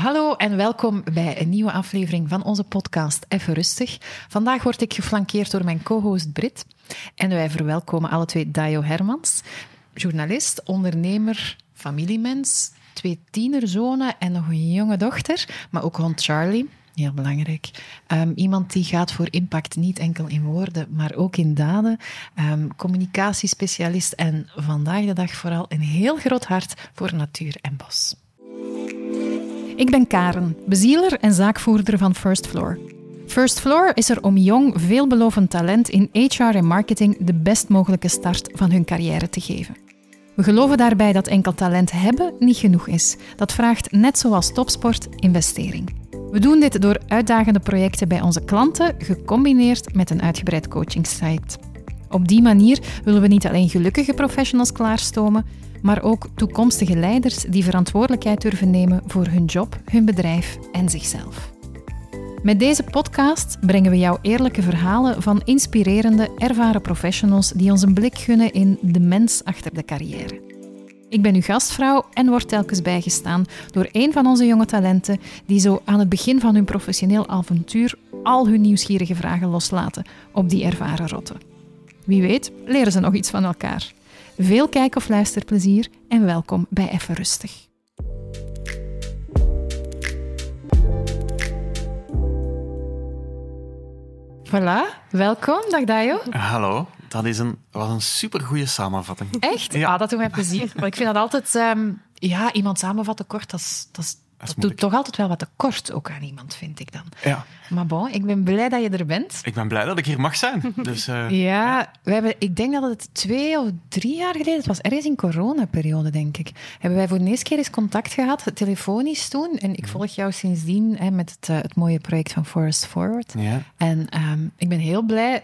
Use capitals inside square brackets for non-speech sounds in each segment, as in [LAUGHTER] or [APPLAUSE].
Hallo en welkom bij een nieuwe aflevering van onze podcast Even Rustig. Vandaag word ik geflankeerd door mijn co-host Brit. En wij verwelkomen alle twee Dayo Hermans, journalist, ondernemer, familiemens, twee tienerzonen en nog een jonge dochter, maar ook hond Charlie. Heel belangrijk. Um, iemand die gaat voor impact niet enkel in woorden, maar ook in daden. Um, communicatiespecialist en vandaag de dag vooral een heel groot hart voor natuur en bos. Ik ben Karen, bezieler en zaakvoerder van First Floor. First Floor is er om jong, veelbelovend talent in HR en marketing de best mogelijke start van hun carrière te geven. We geloven daarbij dat enkel talent hebben niet genoeg is. Dat vraagt, net zoals topsport, investering. We doen dit door uitdagende projecten bij onze klanten, gecombineerd met een uitgebreid coachingsite. Op die manier willen we niet alleen gelukkige professionals klaarstomen, maar ook toekomstige leiders die verantwoordelijkheid durven nemen voor hun job, hun bedrijf en zichzelf. Met deze podcast brengen we jou eerlijke verhalen van inspirerende, ervaren professionals die ons een blik gunnen in de mens achter de carrière. Ik ben uw gastvrouw en word telkens bijgestaan door een van onze jonge talenten die zo aan het begin van hun professioneel avontuur al hun nieuwsgierige vragen loslaten op die ervaren rotten. Wie weet leren ze nog iets van elkaar. Veel kijk- of luisterplezier en welkom bij Even Rustig. Voilà, welkom. Dag Dayo. Hallo, dat is een, was een supergoeie samenvatting. Echt? Ja. Ah, dat doet mij plezier. Want ik vind dat altijd... Um, ja, iemand samenvatten kort, dat, is, dat, is, dat, doet toch altijd wel wat tekort ook aan iemand, vind ik dan. Ja. Maar bon, ik ben blij dat je er bent. Ik ben blij dat ik hier mag zijn. [LAUGHS] Dus, uh, ja, ja, We hebben, ik denk dat het twee of drie jaar geleden, het was ergens in coronaperiode, denk ik, hebben wij voor de eerste keer eens contact gehad, telefonisch toen. En ik volg jou sindsdien hè, met het, uh, het mooie project van Forest Forward. Ja. En um, ik ben heel blij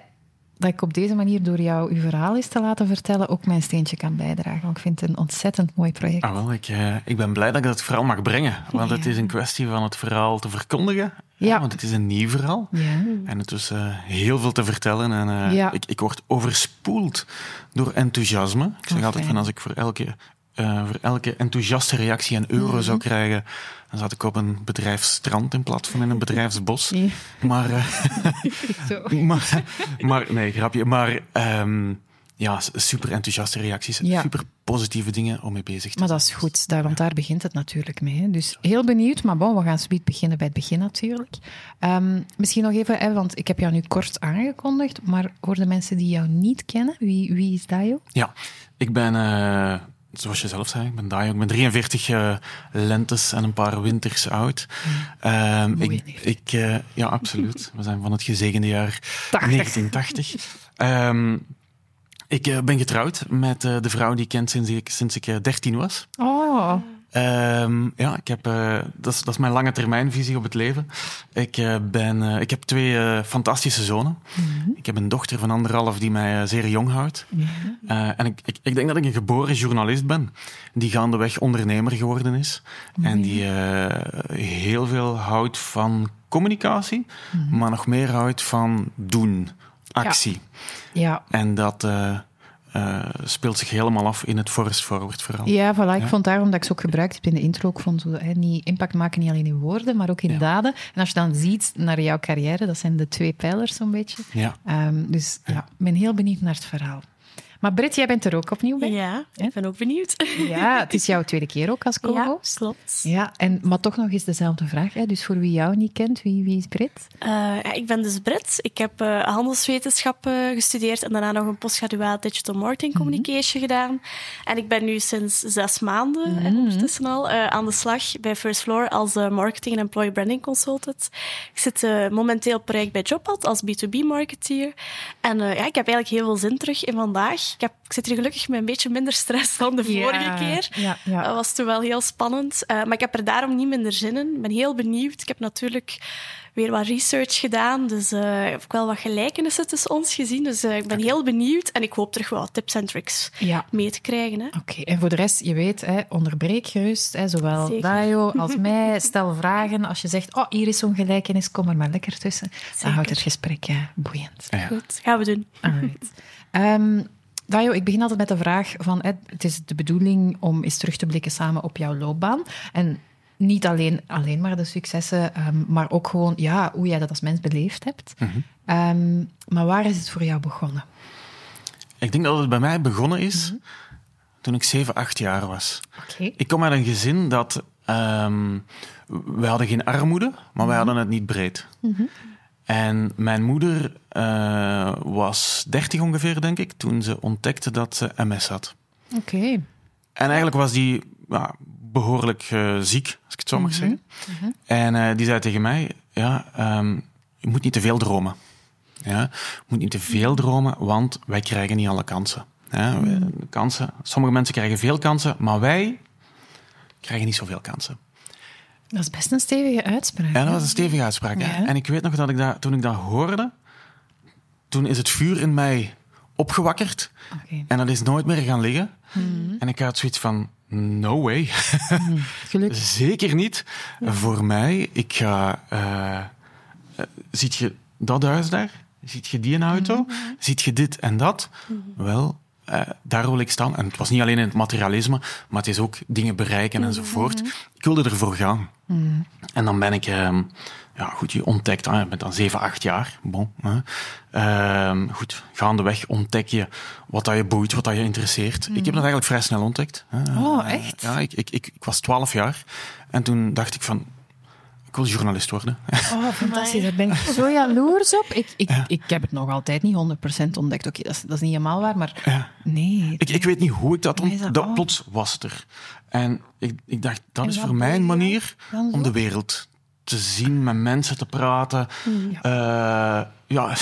dat ik op deze manier door jou uw verhaal eens te laten vertellen ook mijn steentje kan bijdragen. Want ik vind het een ontzettend mooi project. Ah, wel, ik, uh, ik ben blij dat ik het verhaal mag brengen. Want ja. het is een kwestie van het verhaal te verkondigen. Ja. Want het is een nieuw verhaal. Ja. En het is uh, heel veel te vertellen. En uh, ja. ik, ik word overspoeld door enthousiasme. Ik zeg Oh, altijd van als ik voor elke, uh, voor elke enthousiaste reactie een euro Mhm. zou krijgen, dan zat ik op een bedrijfsstrand in plaats van in een [LAUGHS] bedrijfsbos. Maar, uh, [LAUGHS] Zo. [LAUGHS] maar, maar, nee, grapje. Maar um, ja, super enthousiaste reacties. Ja. Super positieve dingen om mee bezig te Maar zijn. dat is goed, daar, want daar begint het natuurlijk mee. Hè. Dus heel benieuwd, maar bon, we gaan zoiets beginnen bij het begin natuurlijk. Um, misschien nog even, hè, want ik heb jou nu kort aangekondigd, maar voor de mensen die jou niet kennen, wie, wie is Dayo? Ja, ik ben, uh, zoals je zelf zei, ik ben Dayo. Ik ben 43 uh, lentes en een paar winters oud. Um, Mooi ik, ik uh, ja, absoluut. We zijn van het gezegende jaar 80. 1980. Um, ik uh, ben getrouwd met de vrouw die ik ken sinds ik, sinds ik uh, 13 was. Oh. Um, ja, ik heb, uh, dat, is, dat is mijn lange termijnvisie op het leven. Ik, uh, ben, uh, ik heb twee fantastische zonen. Mhm. Mm -hmm. Ik heb een dochter van anderhalf die mij zeer jong houdt. Uh, en ik, ik, ik, denk dat ik een geboren journalist ben, die gaandeweg ondernemer geworden is. Mhm. En die heel veel houdt van communicatie, maar nog meer houdt van doen, actie. Ja. ja. En dat... Uh, uh, speelt zich helemaal af in het Forest Forward verhaal. Ja, voilà. Ik ja. vond daarom dat ik ze ook gebruikt heb in de intro. Ik vond zo, hè, niet impact maken niet alleen in woorden, maar ook in ja. daden. En als je dan ziet naar jouw carrière, dat zijn de twee pijlers zo'n beetje. Ja. Um, dus ja, ik ben heel benieuwd naar het verhaal. Maar Britt, jij bent er ook opnieuw bij? Ja, ik ben ook benieuwd. Ja, het is jouw tweede keer ook als [LAUGHS] co-host. Ja, klopt. Ja, en, maar toch nog eens dezelfde vraag. Hè? Dus voor wie jou niet kent, wie, wie is Britt? Uh, ja, ik ben dus Britt. Ik heb uh, handelswetenschappen gestudeerd en daarna nog een postgraduaat Digital Marketing Communication mm -hmm. gedaan. En ik ben nu sinds zes maanden mm -hmm. ondertussen al uh, aan de slag bij First Floor als marketing en employee branding consultant. Ik zit momenteel op project bij Jobpad als B2B marketeer. En ja, ik heb eigenlijk heel veel zin terug in vandaag. Ik, heb, ik zit hier gelukkig met een beetje minder stress dan de vorige ja, keer. Ja, ja. Dat was toen wel heel spannend. Uh, maar ik heb er daarom niet minder zin in. Ik ben heel benieuwd. Ik heb natuurlijk weer wat research gedaan. Dus uh, ik heb ook wel wat gelijkenissen tussen ons gezien. Dus uh, ik ben okay. heel benieuwd. En ik hoop terug wat tips en tricks ja. mee te krijgen. Oké, okay. en voor de rest, je weet, hè, onderbreek gerust. Hè, zowel Zeker. Dayo als [LAUGHS] mij. Stel vragen. Als je zegt, oh, hier is zo'n gelijkenis, kom er maar lekker tussen. Zeker. Dan houdt het gesprek boeiend. Ja. Goed, gaan we doen. Alright. um, Dajo, ik begin altijd met de vraag van, het is de bedoeling om eens terug te blikken samen op jouw loopbaan. En niet alleen, alleen maar de successen, ehm, maar ook gewoon ja, hoe jij dat als mens beleefd hebt. Mhm. Ehm, maar waar is het voor jou begonnen? Ik denk dat het bij mij begonnen is Mhm. toen ik 7, 8 jaar was. Ik kom uit een gezin dat... ehm wij hadden geen armoede, maar wij hadden het niet breed. En mijn moeder eh, was 30 ongeveer, denk ik, toen ze ontdekte dat ze MS had. Oké. En eigenlijk was die ja, behoorlijk eh, ziek, als ik het zo mag zeggen. En eh, die zei tegen mij, ja, ehm, je moet niet te veel dromen. Ja, je moet niet te veel dromen, want wij krijgen niet alle kansen. Ja, wij- kansen. Sommige mensen krijgen veel kansen, maar wij krijgen niet zoveel kansen. Dat is best een stevige uitspraak. Ja, dat was een stevige uitspraak. Ja. En ik weet nog dat ik dat, toen ik dat hoorde, toen is het vuur in mij opgewakkerd. En dat is nooit meer gaan liggen. Mhm. En ik had zoiets van, no way. Gelukkig. [LAUGHS] Zeker niet. Voor mij, ik ga... eh, eh, ziet je dat huis daar? Ziet je die auto? Mhm. Ziet je dit en dat? Wel, eh, daar wil ik staan. En het was niet alleen in het materialisme, maar het is ook dingen bereiken Mhm. enzovoort. Ik wilde ervoor gaan. En dan ben ik, ehm, ja, goed, je ontdekt, ah, je bent dan 7, 8 jaar. Bon. Ehm, goed, gaandeweg ontdek je wat dat je boeit, wat dat je interesseert. Ik heb dat eigenlijk vrij snel ontdekt. Oh, echt? ja, ik, ik, ik, ik was 12 jaar en toen dacht ik van, ik wil journalist worden. [LAUGHS] Oh, fantastisch. Daar ben ik [LAUGHS] zo jaloers op. Ik, ik, ik heb het nog altijd niet 100% ontdekt. Oké, dat, is, dat is niet helemaal waar, maar Ja. nee. Ik, ik weet niet hoe ik dat... Dat- dat. Plots was het er. En ik, ik dacht, dat is voor mij een manier om de wereld te zien, met mensen te praten. Ja, ja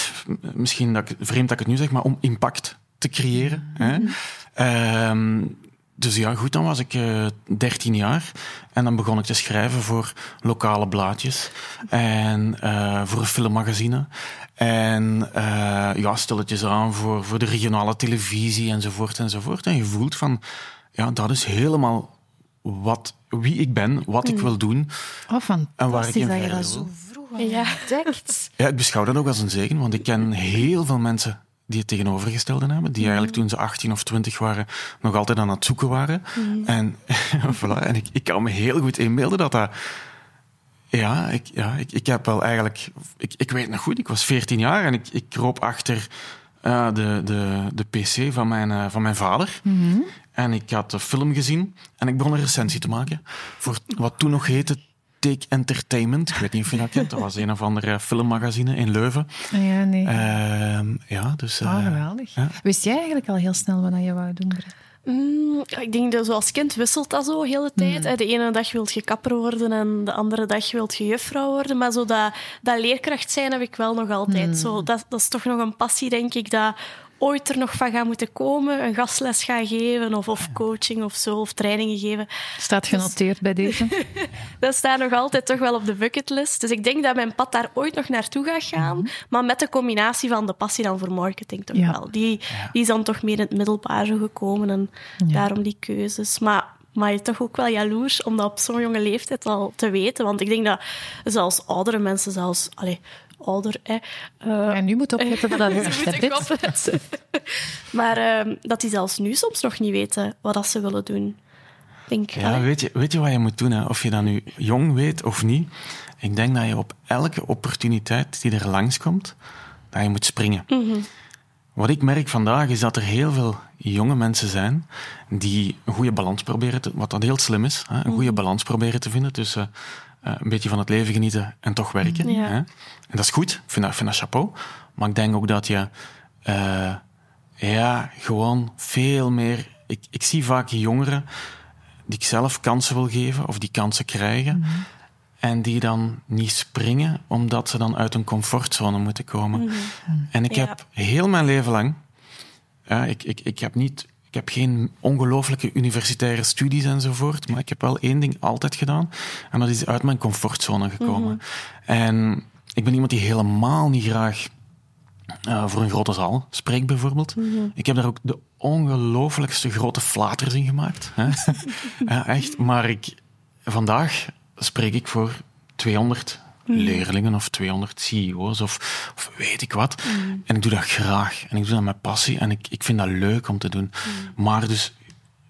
misschien dat ik, vreemd dat ik het nu zeg, maar om impact te creëren. Hmm. Hè? Ehm, dus ja, goed, dan was ik eh 13 jaar. En dan begon ik te schrijven voor lokale blaadjes. En eh, voor een filmmagazine. En eh, ja, stilletjes aan voor, voor de regionale televisie enzovoort enzovoort. En je voelt van, ja, dat is helemaal wat, wie ik ben, wat ik wil doen. Oh, En waar ik fantastisch in dat je verder dat zo vroeg al Ja. ontdekt. Ja, ik beschouw dat ook als een zegen, want ik ken heel veel mensen die het tegenovergestelde hebben, die eigenlijk toen ze 18 of 20 waren nog altijd aan het zoeken waren. En, [LAUGHS] voilà, en ik, ik kan me heel goed inbeelden dat dat... Ja, ik, ja ik, ik heb wel eigenlijk... Ik, ik weet nog goed, ik was 14 jaar en ik, ik kroop achter eh, de, de, de pc van mijn, eh, van mijn vader. En ik had de film gezien en ik begon een recensie te maken voor wat toen nog heette Take Entertainment. Ik weet niet of je dat kent. Dat was een of andere filmmagazine in Leuven. Ja, nee. Ehm, ja, dus... eh, oh, geweldig. ja. Wist jij eigenlijk al heel snel wat je wou doen? Mm, ik denk dat zoals kind wisselt dat zo de tijd. hè. De ene dag wil je kapper worden en de andere dag wil je juffrouw worden. Maar zo dat, dat leerkracht zijn heb ik wel nog altijd. Zo, dat, dat is toch nog een passie, denk ik, dat ooit er nog van gaat moeten komen. Een gastles gaan geven of, of coaching of zo, of trainingen geven. Staat genoteerd bij deze. [LAUGHS] Dat staat nog altijd toch wel op de bucketlist. Dus ik denk dat mijn pad daar ooit nog naartoe gaat gaan. Maar met de combinatie van de passie dan voor marketing toch Ja. wel. Die, die is dan toch meer in het middelbaar zo gekomen. En daarom die keuzes. Maar, maar je toch ook wel jaloers om dat op zo'n jonge leeftijd al te weten. Want ik denk dat zelfs oudere mensen, zelfs... Allee, ouder, hè, eh, En nu moet opletten dat dat [LAUGHS] Ze is. [LAUGHS] maar ehm, dat die zelfs nu soms nog niet weten wat dat ze willen doen. Ik Denk, Ja, weet je, weet je wat je moet doen? Hè? Of je dat nu jong weet of niet. Ik denk dat je op elke opportuniteit die er langskomt, dat je moet springen. Wat ik merk vandaag is dat er heel veel jonge mensen zijn die een goede balans proberen te... Wat dat heel slim is, hè? een goede balans proberen te vinden tussen een beetje van het leven genieten en toch werken. Ja. Hè? En dat is goed, ik vind dat, vind dat chapeau. Maar ik denk ook dat je... eh, ja, gewoon veel meer... Ik, ik zie vaak jongeren die ik zelf kansen wil geven of die kansen krijgen. En die dan niet springen omdat ze dan uit hun comfortzone moeten komen. En ik Ja. heb heel mijn leven lang, ja, ik, ik, ik heb niet. Ik heb geen ongelooflijke universitaire studies enzovoort, maar ik heb wel één ding altijd gedaan. En dat is uit mijn comfortzone gekomen. En ik ben iemand die helemaal niet graag eh, voor een grote zaal spreekt, bijvoorbeeld. Ik heb daar ook de ongelooflijkste grote flaters in gemaakt. Hè? [LAUGHS] Ja, echt. Maar ik, vandaag spreek ik voor 200 leerlingen of 200 CEO's of, of weet ik wat. En ik doe dat graag. En ik doe dat met passie. En ik, ik vind dat leuk om te doen. Maar dus,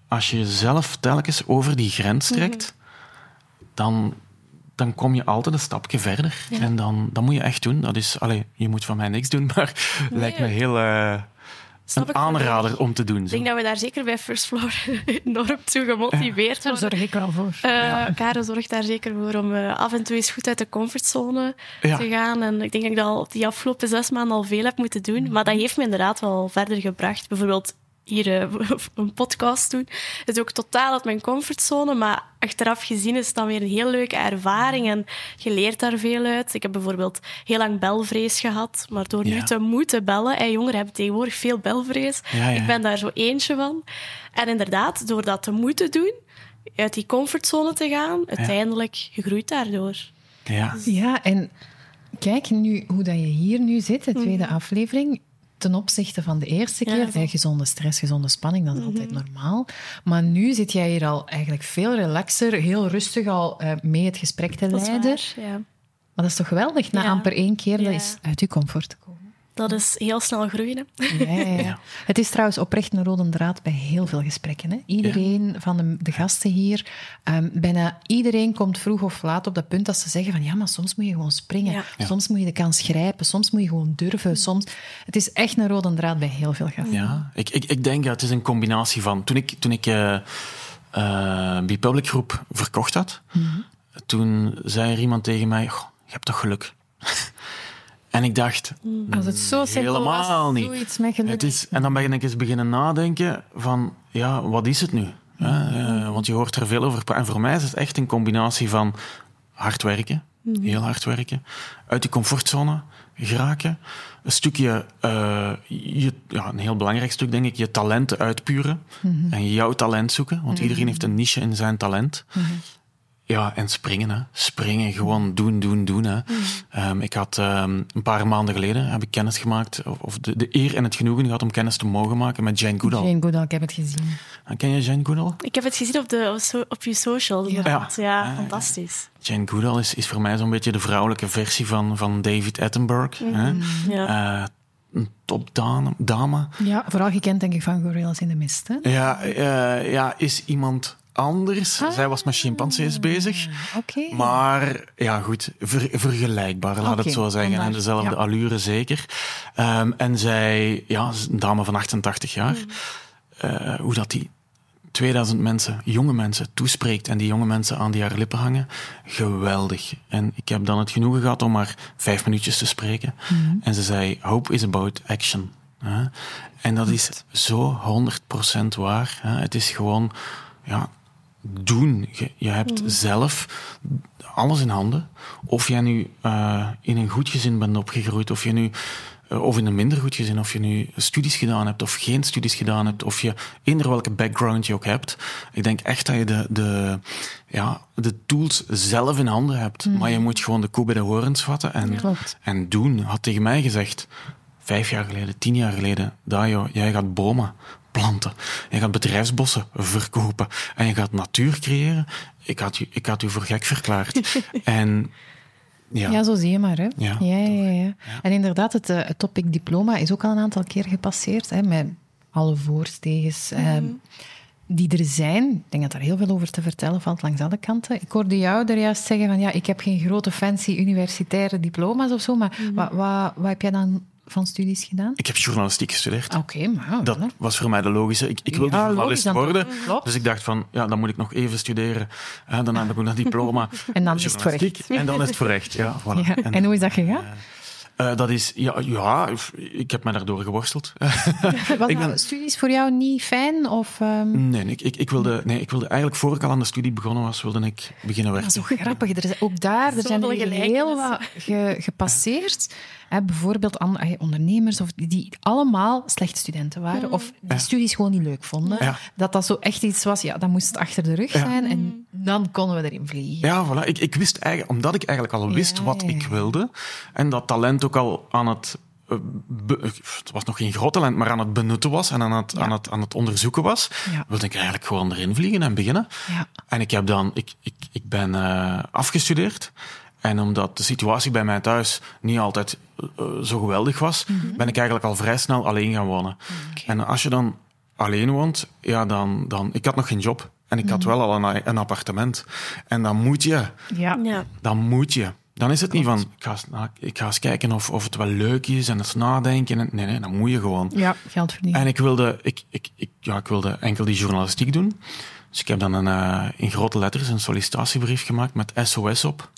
als je jezelf telkens over die grens trekt, dan, dan kom je altijd een stapje verder. En dan, dan moet je echt doen. Dat is, allee, je moet van mij niks doen, [LAUGHS] maar lijkt me heel uh, Snap een ik aanrader om te doen. Ik denk dat we daar zeker bij First Floor [LAUGHS] enorm toe gemotiveerd Daar worden. zorg ik wel voor. Eh, Karen zorgt daar zeker voor om eh, af en toe eens goed uit de comfortzone Ja. te gaan. En ik denk dat ik dat al die afgelopen zes maanden al veel heb moeten doen. Maar dat heeft me inderdaad wel verder gebracht. Bijvoorbeeld hier eh, [LAUGHS] een podcast doen. Het is ook totaal uit mijn comfortzone. Maar achteraf gezien is het dan weer een heel leuke ervaring. En je leert daar veel uit. Ik heb bijvoorbeeld heel lang belvrees gehad. Maar door nu te moeten bellen... En jongeren hebben tegenwoordig veel belvrees. Ja, ja. Ik ben daar zo eentje van. En inderdaad, door dat te moeten doen... Uit die comfortzone te gaan, uiteindelijk, je groeit daardoor. Ja. Ja, en kijk nu hoe dat je hier nu zit, de tweede Mhm. aflevering. Ten opzichte van de eerste keer, hè, gezonde stress, gezonde spanning, dat is altijd normaal. Maar nu zit jij hier al eigenlijk veel relaxer, heel rustig al eh, mee het gesprek te leiden. waar, ja. Maar dat is toch geweldig, na amper één keer, dat is uit je comfort te komen. Dat is heel snel groeien. Hè. Ja, ja, ja. [LAUGHS] Het is trouwens oprecht een rode draad bij heel veel gesprekken. Hè? Iedereen van de, de gasten hier, ehm, bijna iedereen komt vroeg of laat op dat punt dat ze zeggen van ja, maar soms moet je gewoon springen. Ja. Ja. Soms moet je de kans grijpen. Soms moet je gewoon durven. Soms... Het is echt een rode draad bij heel veel gasten. Ja, ik, ik, ik denk dat het is een combinatie van... Toen ik, toen ik eh eh, Bipublic Groep verkocht had, toen zei er iemand tegen mij, "Goh, je hebt toch geluk? [LAUGHS] en ik dacht, Als het zo simpel helemaal was, niet. met. Het is, en dan ben ik eens beginnen nadenken van, ja, wat is het nu? Eh, want je hoort er veel over. En voor mij is het echt een combinatie van hard werken, heel hard werken, uit die comfortzone geraken, een stukje, eh, je, ja, een heel belangrijk stuk denk ik, je talenten uitpuren en jouw talent zoeken, want iedereen heeft een niche in zijn talent. Ja, en springen, hè. Springen, gewoon doen, doen, doen, hè. Ehm, ik had ehm, een paar maanden geleden heb ik kennis gemaakt, of, of de, de eer en het genoegen gehad om kennis te mogen maken met Jane Goodall. Jane Goodall, ik heb het gezien. En Ken je Jane Goodall? Ik heb het gezien op, de, op, so- op je inderdaad. Ja, Ja. fantastisch. Jane Goodall is, is voor mij zo'n beetje de vrouwelijke versie van, van David Attenborough. Hè? Ja. Eh, een topdame. Dame. Ja, vooral gekend denk ik van Gorillas in de Mist. Hè? Ja, eh, ja, is iemand anders. Zij was met chimpansees bezig. Oké. Maar ja, goed, ver- vergelijkbaar, laat het zo zeggen. En dezelfde ja. allure zeker. Ehm, en zij, ja, een dame van 88 jaar. Eh, hoe dat die 2000 mensen, jonge mensen, toespreekt en die jonge mensen aan die haar lippen hangen, geweldig. En ik heb dan het genoegen gehad om maar vijf minuutjes te spreken. En ze zei, hope is about action. Hè? En dat is zo 100% waar. Hè? Het is gewoon, ja, doen. Je, hebt zelf alles in handen. Of jij nu eh, in een goed gezin bent opgegroeid, of je nu of in een minder goed gezin, of je nu studies gedaan hebt of geen studies gedaan hebt, of je eender welke background je ook hebt. Ik denk echt dat je de, de, ja, de tools zelf in handen hebt. Maar je moet gewoon de koe bij de horens vatten en, en doen. Had tegen mij gezegd, vijf jaar geleden, tien jaar geleden, Dajo, jij gaat bomen planten. Je gaat bedrijfsbossen verkopen. En je gaat natuur creëren. Ik had u, ik had u voor gek verklaard. [LAUGHS] en ja, Ja, zo zie je maar. Hè? Ja, ja, ja, ja. En inderdaad, het, eh, het topic diploma is ook al een aantal keer gepasseerd. Hè, met alle voorstegens eh, die er zijn. Ik denk dat er heel veel over te vertellen valt langs alle kanten. Ik hoorde jou er juist zeggen van ja, ik heb geen grote fancy universitaire diploma's of zo. Maar wat, wat, wat heb jij dan van studies gedaan? ik heb journalistiek gestudeerd. Oké, maar... Dat was voor mij de logische. Ik, ik wilde Ja, journalist worden. Klopt. Dus ik dacht van, ja, dan moet ik nog even studeren. Hè, dan heb ik een diploma. [LAUGHS] En dan is het voor journalistiek. En dan is het voor echt, ja. Voilà. Ja, en hoe is dat gegaan? Eh, dat is, ja, ja, ik heb me daardoor geworsteld. [LAUGHS] Was ik ben- studies voor jou niet fijn? Of, ehm, Nee, ik, ik, ik, wilde, nee, ik wilde eigenlijk, voor ik al aan de studie begonnen was, wilde ik beginnen werken. Dat is zo grappig. Er zijn, ook daar er zijn er heel wat ge- gepasseerd. Hè, bijvoorbeeld eh, ondernemers of die, allemaal slechte studenten waren. Of die studies gewoon niet leuk vonden. Ja. Dat dat zo echt iets was, ja, dat moest het achter de rug Ja. zijn. En dan konden we erin vliegen. Ja, voilà. Ik, ik wist eigenlijk, omdat ik eigenlijk al wist Ja, wat ja, ik wilde, en dat talent ook al aan het. eh, be- het was nog geen groot talent, maar aan het benutten was en aan het, Ja. aan het, aan het onderzoeken was, Ja. wilde ik eigenlijk gewoon erin vliegen en beginnen. Ja. En ik heb dan, ik, ik, ik ben eh, afgestudeerd. En omdat de situatie bij mij thuis niet altijd eh, zo geweldig was, Mhm. ben ik eigenlijk al vrij snel alleen gaan wonen. En als je dan alleen woont, ja, dan, dan... Ik had nog geen job. En ik had wel al een, een appartement. En dan moet je. Ja. Ja. Dan moet je. Dan is het niet van, ik ga, eens, na- ik ga eens kijken of, of het wel leuk is en eens nadenken. En, nee, nee, dan moet je gewoon. Ja, geld verdienen. En ik wilde, ik, ik, ik, ja, ik wilde enkel die journalistiek doen. Dus ik heb dan een, eh, in grote letters een sollicitatiebrief gemaakt met SOS op.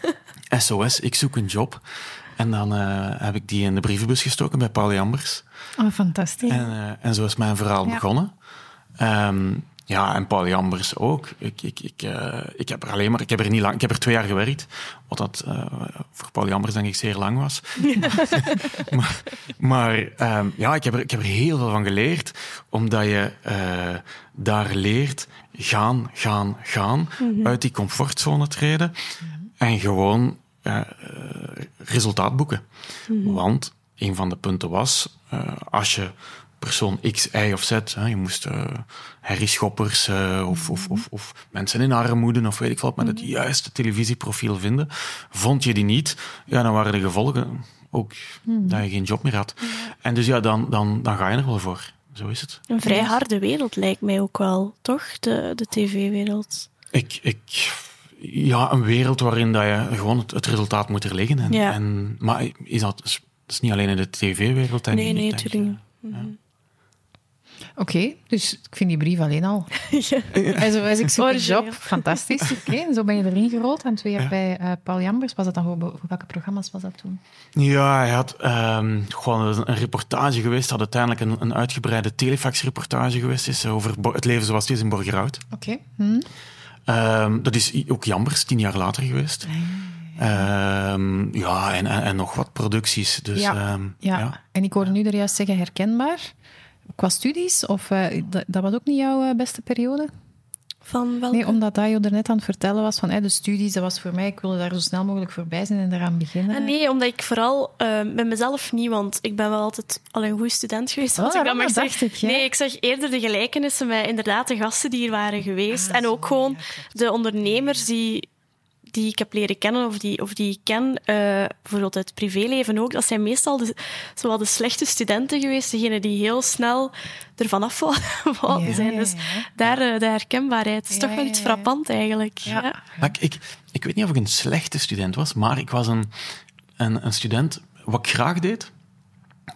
[LAUGHS] SOS, ik zoek een job. En dan eh, heb ik die in de brievenbus gestoken bij Paul Jambers. Oh, fantastisch. En, eh, en zo is mijn verhaal Ja. begonnen. Ehm, ja, en Paul Jambers ook. Ik, ik, ik, eh, ik heb er alleen maar, ik heb er niet lang, ik heb er twee jaar gewerkt, wat dat eh, voor Paul Jambers denk ik zeer lang was. [LAUGHS] maar maar ehm, ja, ik heb, er, ik heb er heel veel van geleerd, omdat je eh, daar leert gaan, gaan, gaan, uit die comfortzone treden en gewoon resultaat boeken. Want een van de punten was, als je persoon X, Y of Z, hè, je moest uh, herrieschoppers uh, of, of, of, of, mensen in armoede of weet ik wat, met het juiste televisieprofiel vinden. Vond je die niet, ja, dan waren de gevolgen ook dat je geen job meer had. En dus ja, dan, dan, dan ga je er wel voor. Zo is het. Een vrij harde wereld lijkt mij ook wel, toch? De, de tv-wereld. Ik, ik, ja, een wereld waarin dat je gewoon het, het resultaat moet er liggen. En, Ja. en, maar is dat, dat is niet alleen in de tv-wereld. Nee, nee, natuurlijk. Oké, dus ik vind die brief alleen al. [LAUGHS] Ja. En zo was ik job. Fantastisch. [LAUGHS] Oké, zo ben je erin gerold. En twee jaar bij eh, Paul Jambers. Was dat dan voor, voor welke programma's was dat toen? Ja, hij had ehm, gewoon een, reportage geweest, had uiteindelijk een, een uitgebreide telefax-reportage geweest is over het leven zoals het is in Borgerhout. Oké. Hm. Ehm, dat is ook Jambers, tien jaar later geweest. Ehm, ja, en, en, en nog wat producties. Dus, Ja, ehm, Ja. ja. en ik hoorde nu er juist zeggen herkenbaar. Qua studies? Of eh, dat, dat was ook niet jouw eh, beste periode? Van welke? Nee, omdat Dajo er net aan het vertellen was van de studies, dat was voor mij, ik wilde daar zo snel mogelijk voorbij zijn en eraan beginnen. Ah, nee, omdat ik vooral eh, met mezelf niet, want ik ben wel altijd al een goede student geweest. Oh, ik dat mag dacht ik. Nee, ik zag eerder de gelijkenissen met inderdaad de gasten die hier waren geweest. Ah, en ook zo, gewoon ja, de ondernemers die, die ik heb leren kennen of die, of die ik ken, eh, bijvoorbeeld uit het privéleven ook. Dat zijn meestal de, zowel de slechte studenten geweest, degenen die heel snel ervan af [LAUGHS] Ja, zijn. Dus ja. daar eh, de herkenbaarheid is Ja, toch wel iets frappant eigenlijk. Ja. Maar ik, ik, ik weet niet of ik een slechte student was, maar ik was een, een, een student... Wat ik graag deed,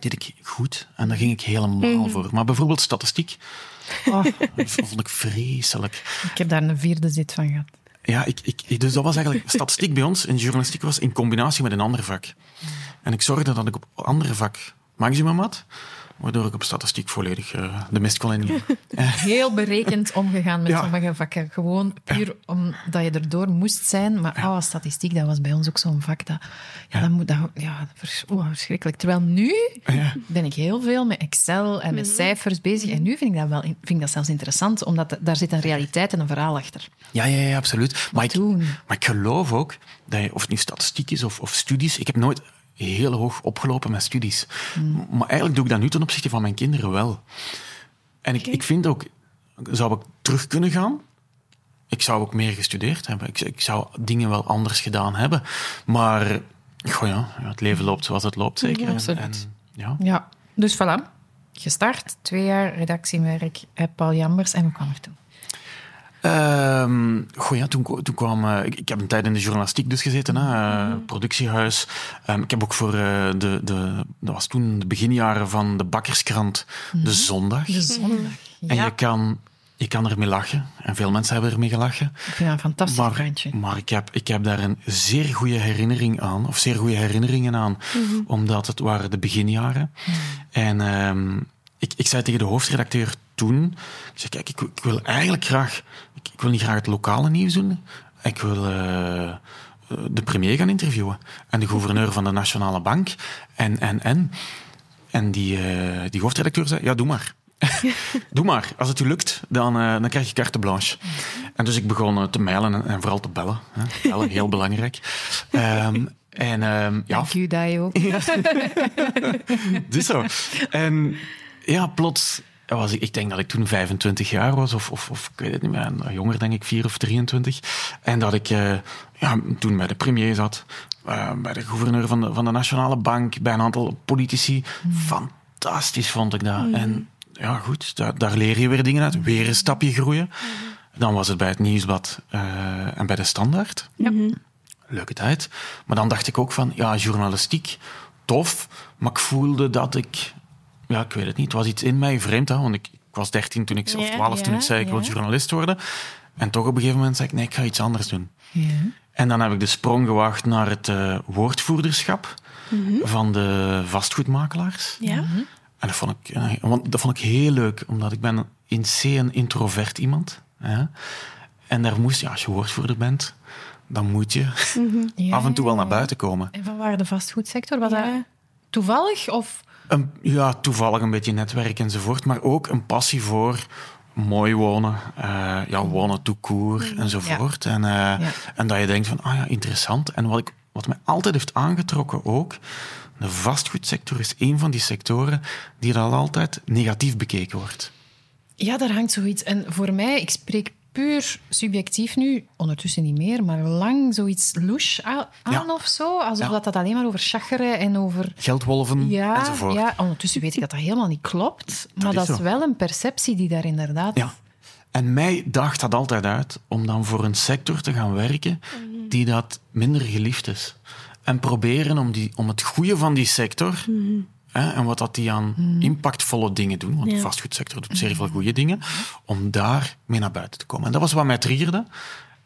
deed ik goed. En daar ging ik helemaal voor. Maar bijvoorbeeld statistiek, Oh, [LAUGHS] dat vond ik vreselijk. ik heb daar een vierde zit van gehad. Ja, ik, ik, dus dat was eigenlijk... [LAUGHS] Statistiek bij ons in journalistiek was in combinatie met een ander vak. En ik zorgde dat ik op andere vak maximum had, waardoor ik op statistiek volledig eh, de mist kon innemen. [LAUGHS] Heel berekend omgegaan met Ja. sommige vakken. Gewoon puur omdat je erdoor moest zijn. Maar oh, statistiek, dat was bij ons ook zo'n vak. Dat, ja, dat moet, dat, ja, vers- verschrikkelijk. Terwijl nu Ja. ben ik heel veel met Excel en met cijfers bezig. En nu vind ik dat, wel, vind ik dat zelfs interessant, omdat daar zit een realiteit en een verhaal achter. Ja, ja, ja, absoluut. Maar ik, maar ik geloof ook, dat je, of het nu statistiek is of, of studies, ik heb nooit heel hoog opgelopen met studies. Maar eigenlijk doe ik dat nu ten opzichte van mijn kinderen wel. En ik, ik vind ook, zou ik terug kunnen gaan? Ik zou ook meer gestudeerd hebben. Ik, ik zou dingen wel anders gedaan hebben. Maar, goh ja, het leven loopt zoals het loopt, zeker. Absoluut. En, ja. Ja, dus voilà. Gestart, twee jaar redactiewerk bij Paul Jambers. En hoe kwam het toen? Goh, ja, toen, toen kwam... eh, ik, ik heb een tijd in de journalistiek dus gezeten, hè, eh, productiehuis. Ehm, ik heb ook voor eh, de, de... Dat was toen de beginjaren van de bakkerskrant De Zondag. De zondag. En Ja, je kan, je kan ermee lachen. En veel mensen hebben ermee gelachen. ik vind dat een fantastisch Maar, maar ik, heb, ik heb daar een zeer goede herinnering aan, of zeer goede herinneringen aan, omdat het waren de beginjaren. En ehm, ik, ik zei tegen de hoofdredacteur toen, ik zei, kijk, ik, ik wil eigenlijk graag, ik, ik wil niet graag het lokale nieuws doen, ik wil eh, de premier gaan interviewen en de gouverneur van de Nationale Bank en, en, en. En die, eh, die hoofdredacteur zei, ja, doe maar. [LAUGHS] Doe maar. Als het u lukt, dan, eh, dan krijg je carte blanche. En dus ik begon te mailen en, en vooral te bellen. Hè. Bellen, heel [LAUGHS] belangrijk. Ehm, en ehm, ja, Dank u, dus zo. En ja, plots was ik, ik denk dat ik toen 25 jaar was, of, of, of ik weet het niet meer, jonger denk ik, 4 of 23. En dat ik eh, ja, toen bij de premier zat, eh, bij de gouverneur van de, van de Nationale Bank, bij een aantal politici. Fantastisch vond ik dat. En ja, goed, daar, daar leer je weer dingen uit. Weer een stapje groeien. Dan was het bij het Nieuwsblad uh, en bij de Standaard. Ja. Leuke tijd. Maar dan dacht ik ook van, ja, journalistiek, tof. Maar ik voelde dat ik... Ja, ik weet het niet. Het was iets in mij vreemd, hè, want ik, ik was 13 toen ik, of Ja, 12 toen ja, ik zei, ik wil ja. journalist worden. En toch op een gegeven moment zei ik, nee, ik ga iets anders doen. Ja. En dan heb ik de sprong gewaagd naar het eh, woordvoerderschap van de vastgoedmakelaars. Ja. En dat vond, ik, eh, want dat vond ik heel leuk, omdat ik ben in C een introvert iemand. Hè? En daar moest je, als je woordvoerder bent, dan moet je Ja, [LAUGHS] af en toe wel ja, naar ja. buiten komen. En van waar de vastgoedsector? Was Ja. dat toevallig? Of... Een, ja, toevallig een beetje netwerk enzovoort, maar ook een passie voor mooi wonen, eh, ja, wonen tout court enzovoort. En, eh, en dat je denkt van, ah ja, interessant. En wat, ik, wat mij altijd heeft aangetrokken ook, de vastgoedsector is een van die sectoren die al altijd negatief bekeken wordt. Ja, daar hangt zoiets. En voor mij, ik spreek puur subjectief nu, ondertussen niet meer, maar lang zoiets louche aan Ja. of zo. Alsof Ja. dat, dat alleen maar over chageren en over... Geldwolven Ja, enzovoort. ja, ondertussen weet ik dat dat helemaal niet klopt. Maar is dat is wel een perceptie die daar inderdaad... Ja. En mij daagt dat altijd uit om dan voor een sector te gaan werken die dat minder geliefd is. En proberen om, die, om het goede van die sector hè, en wat dat die aan impactvolle dingen doen, want de vastgoedsector doet zeer veel goede dingen, om daar mee naar buiten te komen. En dat was wat mij triggerde.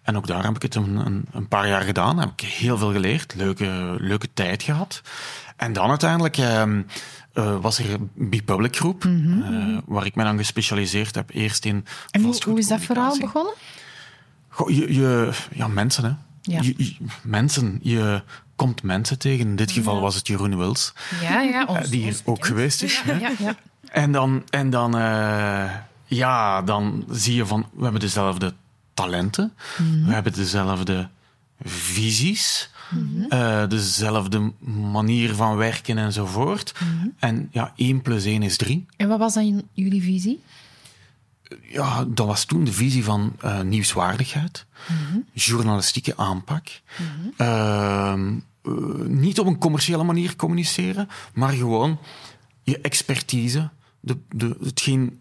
En ook daar heb ik het een, een, een paar jaar gedaan. Heb ik heel veel geleerd. Leuke, leuke tijd gehad. En dan uiteindelijk ehm, eh, was er Bipublic Groep, eh, waar ik me dan gespecialiseerd heb. Eerst in En hoe, hoe is dat verhaal begonnen? Goh, je, je, ja, mensen, hè. Ja. Je, je- mensen. Je komt mensen tegen. In dit geval was het Jeroen Wils, Ja, ja. eh, ons- die hier ook bekend. geweest is. Ja, ja. En dan, en dan, eh, ja, dan zie je van, we hebben dezelfde talenten, we hebben dezelfde visies, eh, dezelfde manier van werken enzovoort. En ja, 1 plus 1 is 3. En wat was dan jullie visie? Ja, dat was toen de visie van eh, nieuwswaardigheid, journalistieke aanpak. Ehm, eh, niet op een commerciële manier communiceren, maar gewoon je expertise, de, de, hetgeen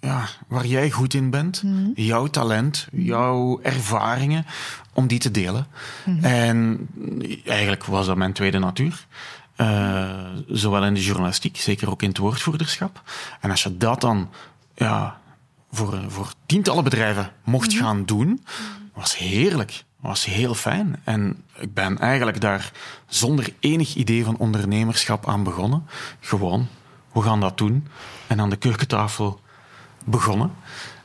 ja, waar jij goed in bent, jouw talent, jouw ervaringen, om die te delen. En eigenlijk was dat mijn tweede natuur. Eh, zowel in de journalistiek, zeker ook in het woordvoerderschap. En als je dat dan ja, voor, voor tientallen bedrijven mocht gaan doen, was heerlijk. Was heel fijn. En ik ben eigenlijk daar zonder enig idee van ondernemerschap aan begonnen. Gewoon, we gaan dat doen. En aan de keukentafel begonnen.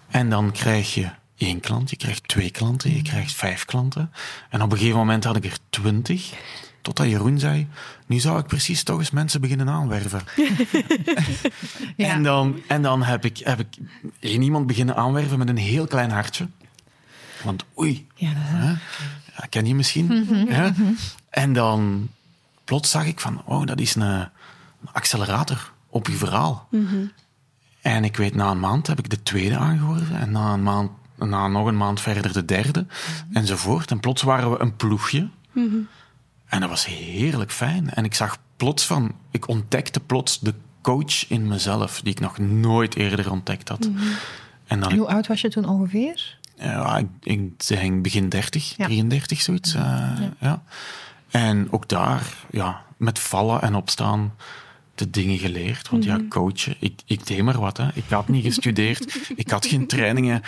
En dan krijg je één klant, je krijgt twee klanten, je krijgt vijf klanten. En op een gegeven moment had ik er twintig. Totdat Jeroen zei, nu zou ik precies toch eens mensen beginnen aanwerven. [LAUGHS] Ja. En dan, en dan heb, ik, heb ik één iemand beginnen aanwerven met een heel klein hartje. Want oei, Ja, dat hè, ja, ken je misschien? hè? En dan plots zag ik van, oh, dat is een, een accelerator op je verhaal. En ik weet, na een maand heb ik de tweede aangeworven. En na, een maand, na nog een maand verder de derde. Enzovoort. En plots waren we een ploegje. En dat was heerlijk fijn. En ik zag plots van... Ik ontdekte plots de coach in mezelf, die ik nog nooit eerder ontdekt had. En dan En hoe oud was je toen ongeveer? ja, ik, ik denk begin 30, Ja. 33, zoiets. eh, ja. En ook daar, ja, met vallen en opstaan, de dingen geleerd. Want ja, coachen, ik, ik deed maar wat. Hè. Ik had niet gestudeerd, [LAUGHS] ik had geen trainingen,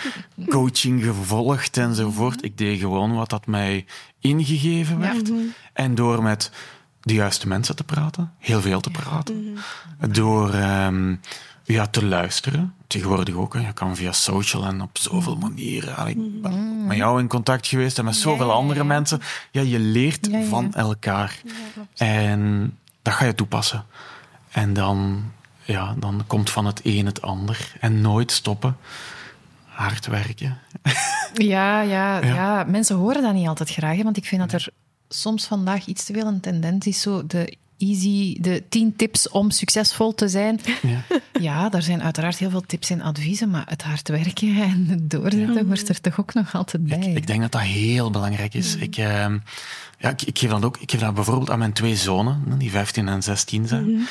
coaching gevolgd enzovoort. Ik deed gewoon wat dat mij ingegeven werd. En door met de juiste mensen te praten, heel veel te praten. Door ehm, ja, te luisteren. Tegenwoordig ook, hè. je kan via social en op zoveel manieren. Ja, Ik ben met jou in contact geweest en met zoveel ja, andere mensen. Ja, je leert van elkaar. en dat ga je toepassen. En dan, ja, dan komt van het een het ander. En nooit stoppen. Hard werken. Ja, ja, [LAUGHS] ja. Ja. mensen horen dat niet altijd graag. Hè, want ik vind dat er soms vandaag iets te veel een tendens is. Zo de easy, de tien tips om succesvol te zijn. Ja. Ja, daar zijn uiteraard heel veel tips en adviezen. Maar het hard werken en het doorzetten hoort er toch ook nog altijd bij. Ik, ik denk dat dat heel belangrijk is. Ik, ehm, ja, ik, ik geef dat ook. Ik geef dat bijvoorbeeld aan mijn twee zonen, die 15 en 16 zijn.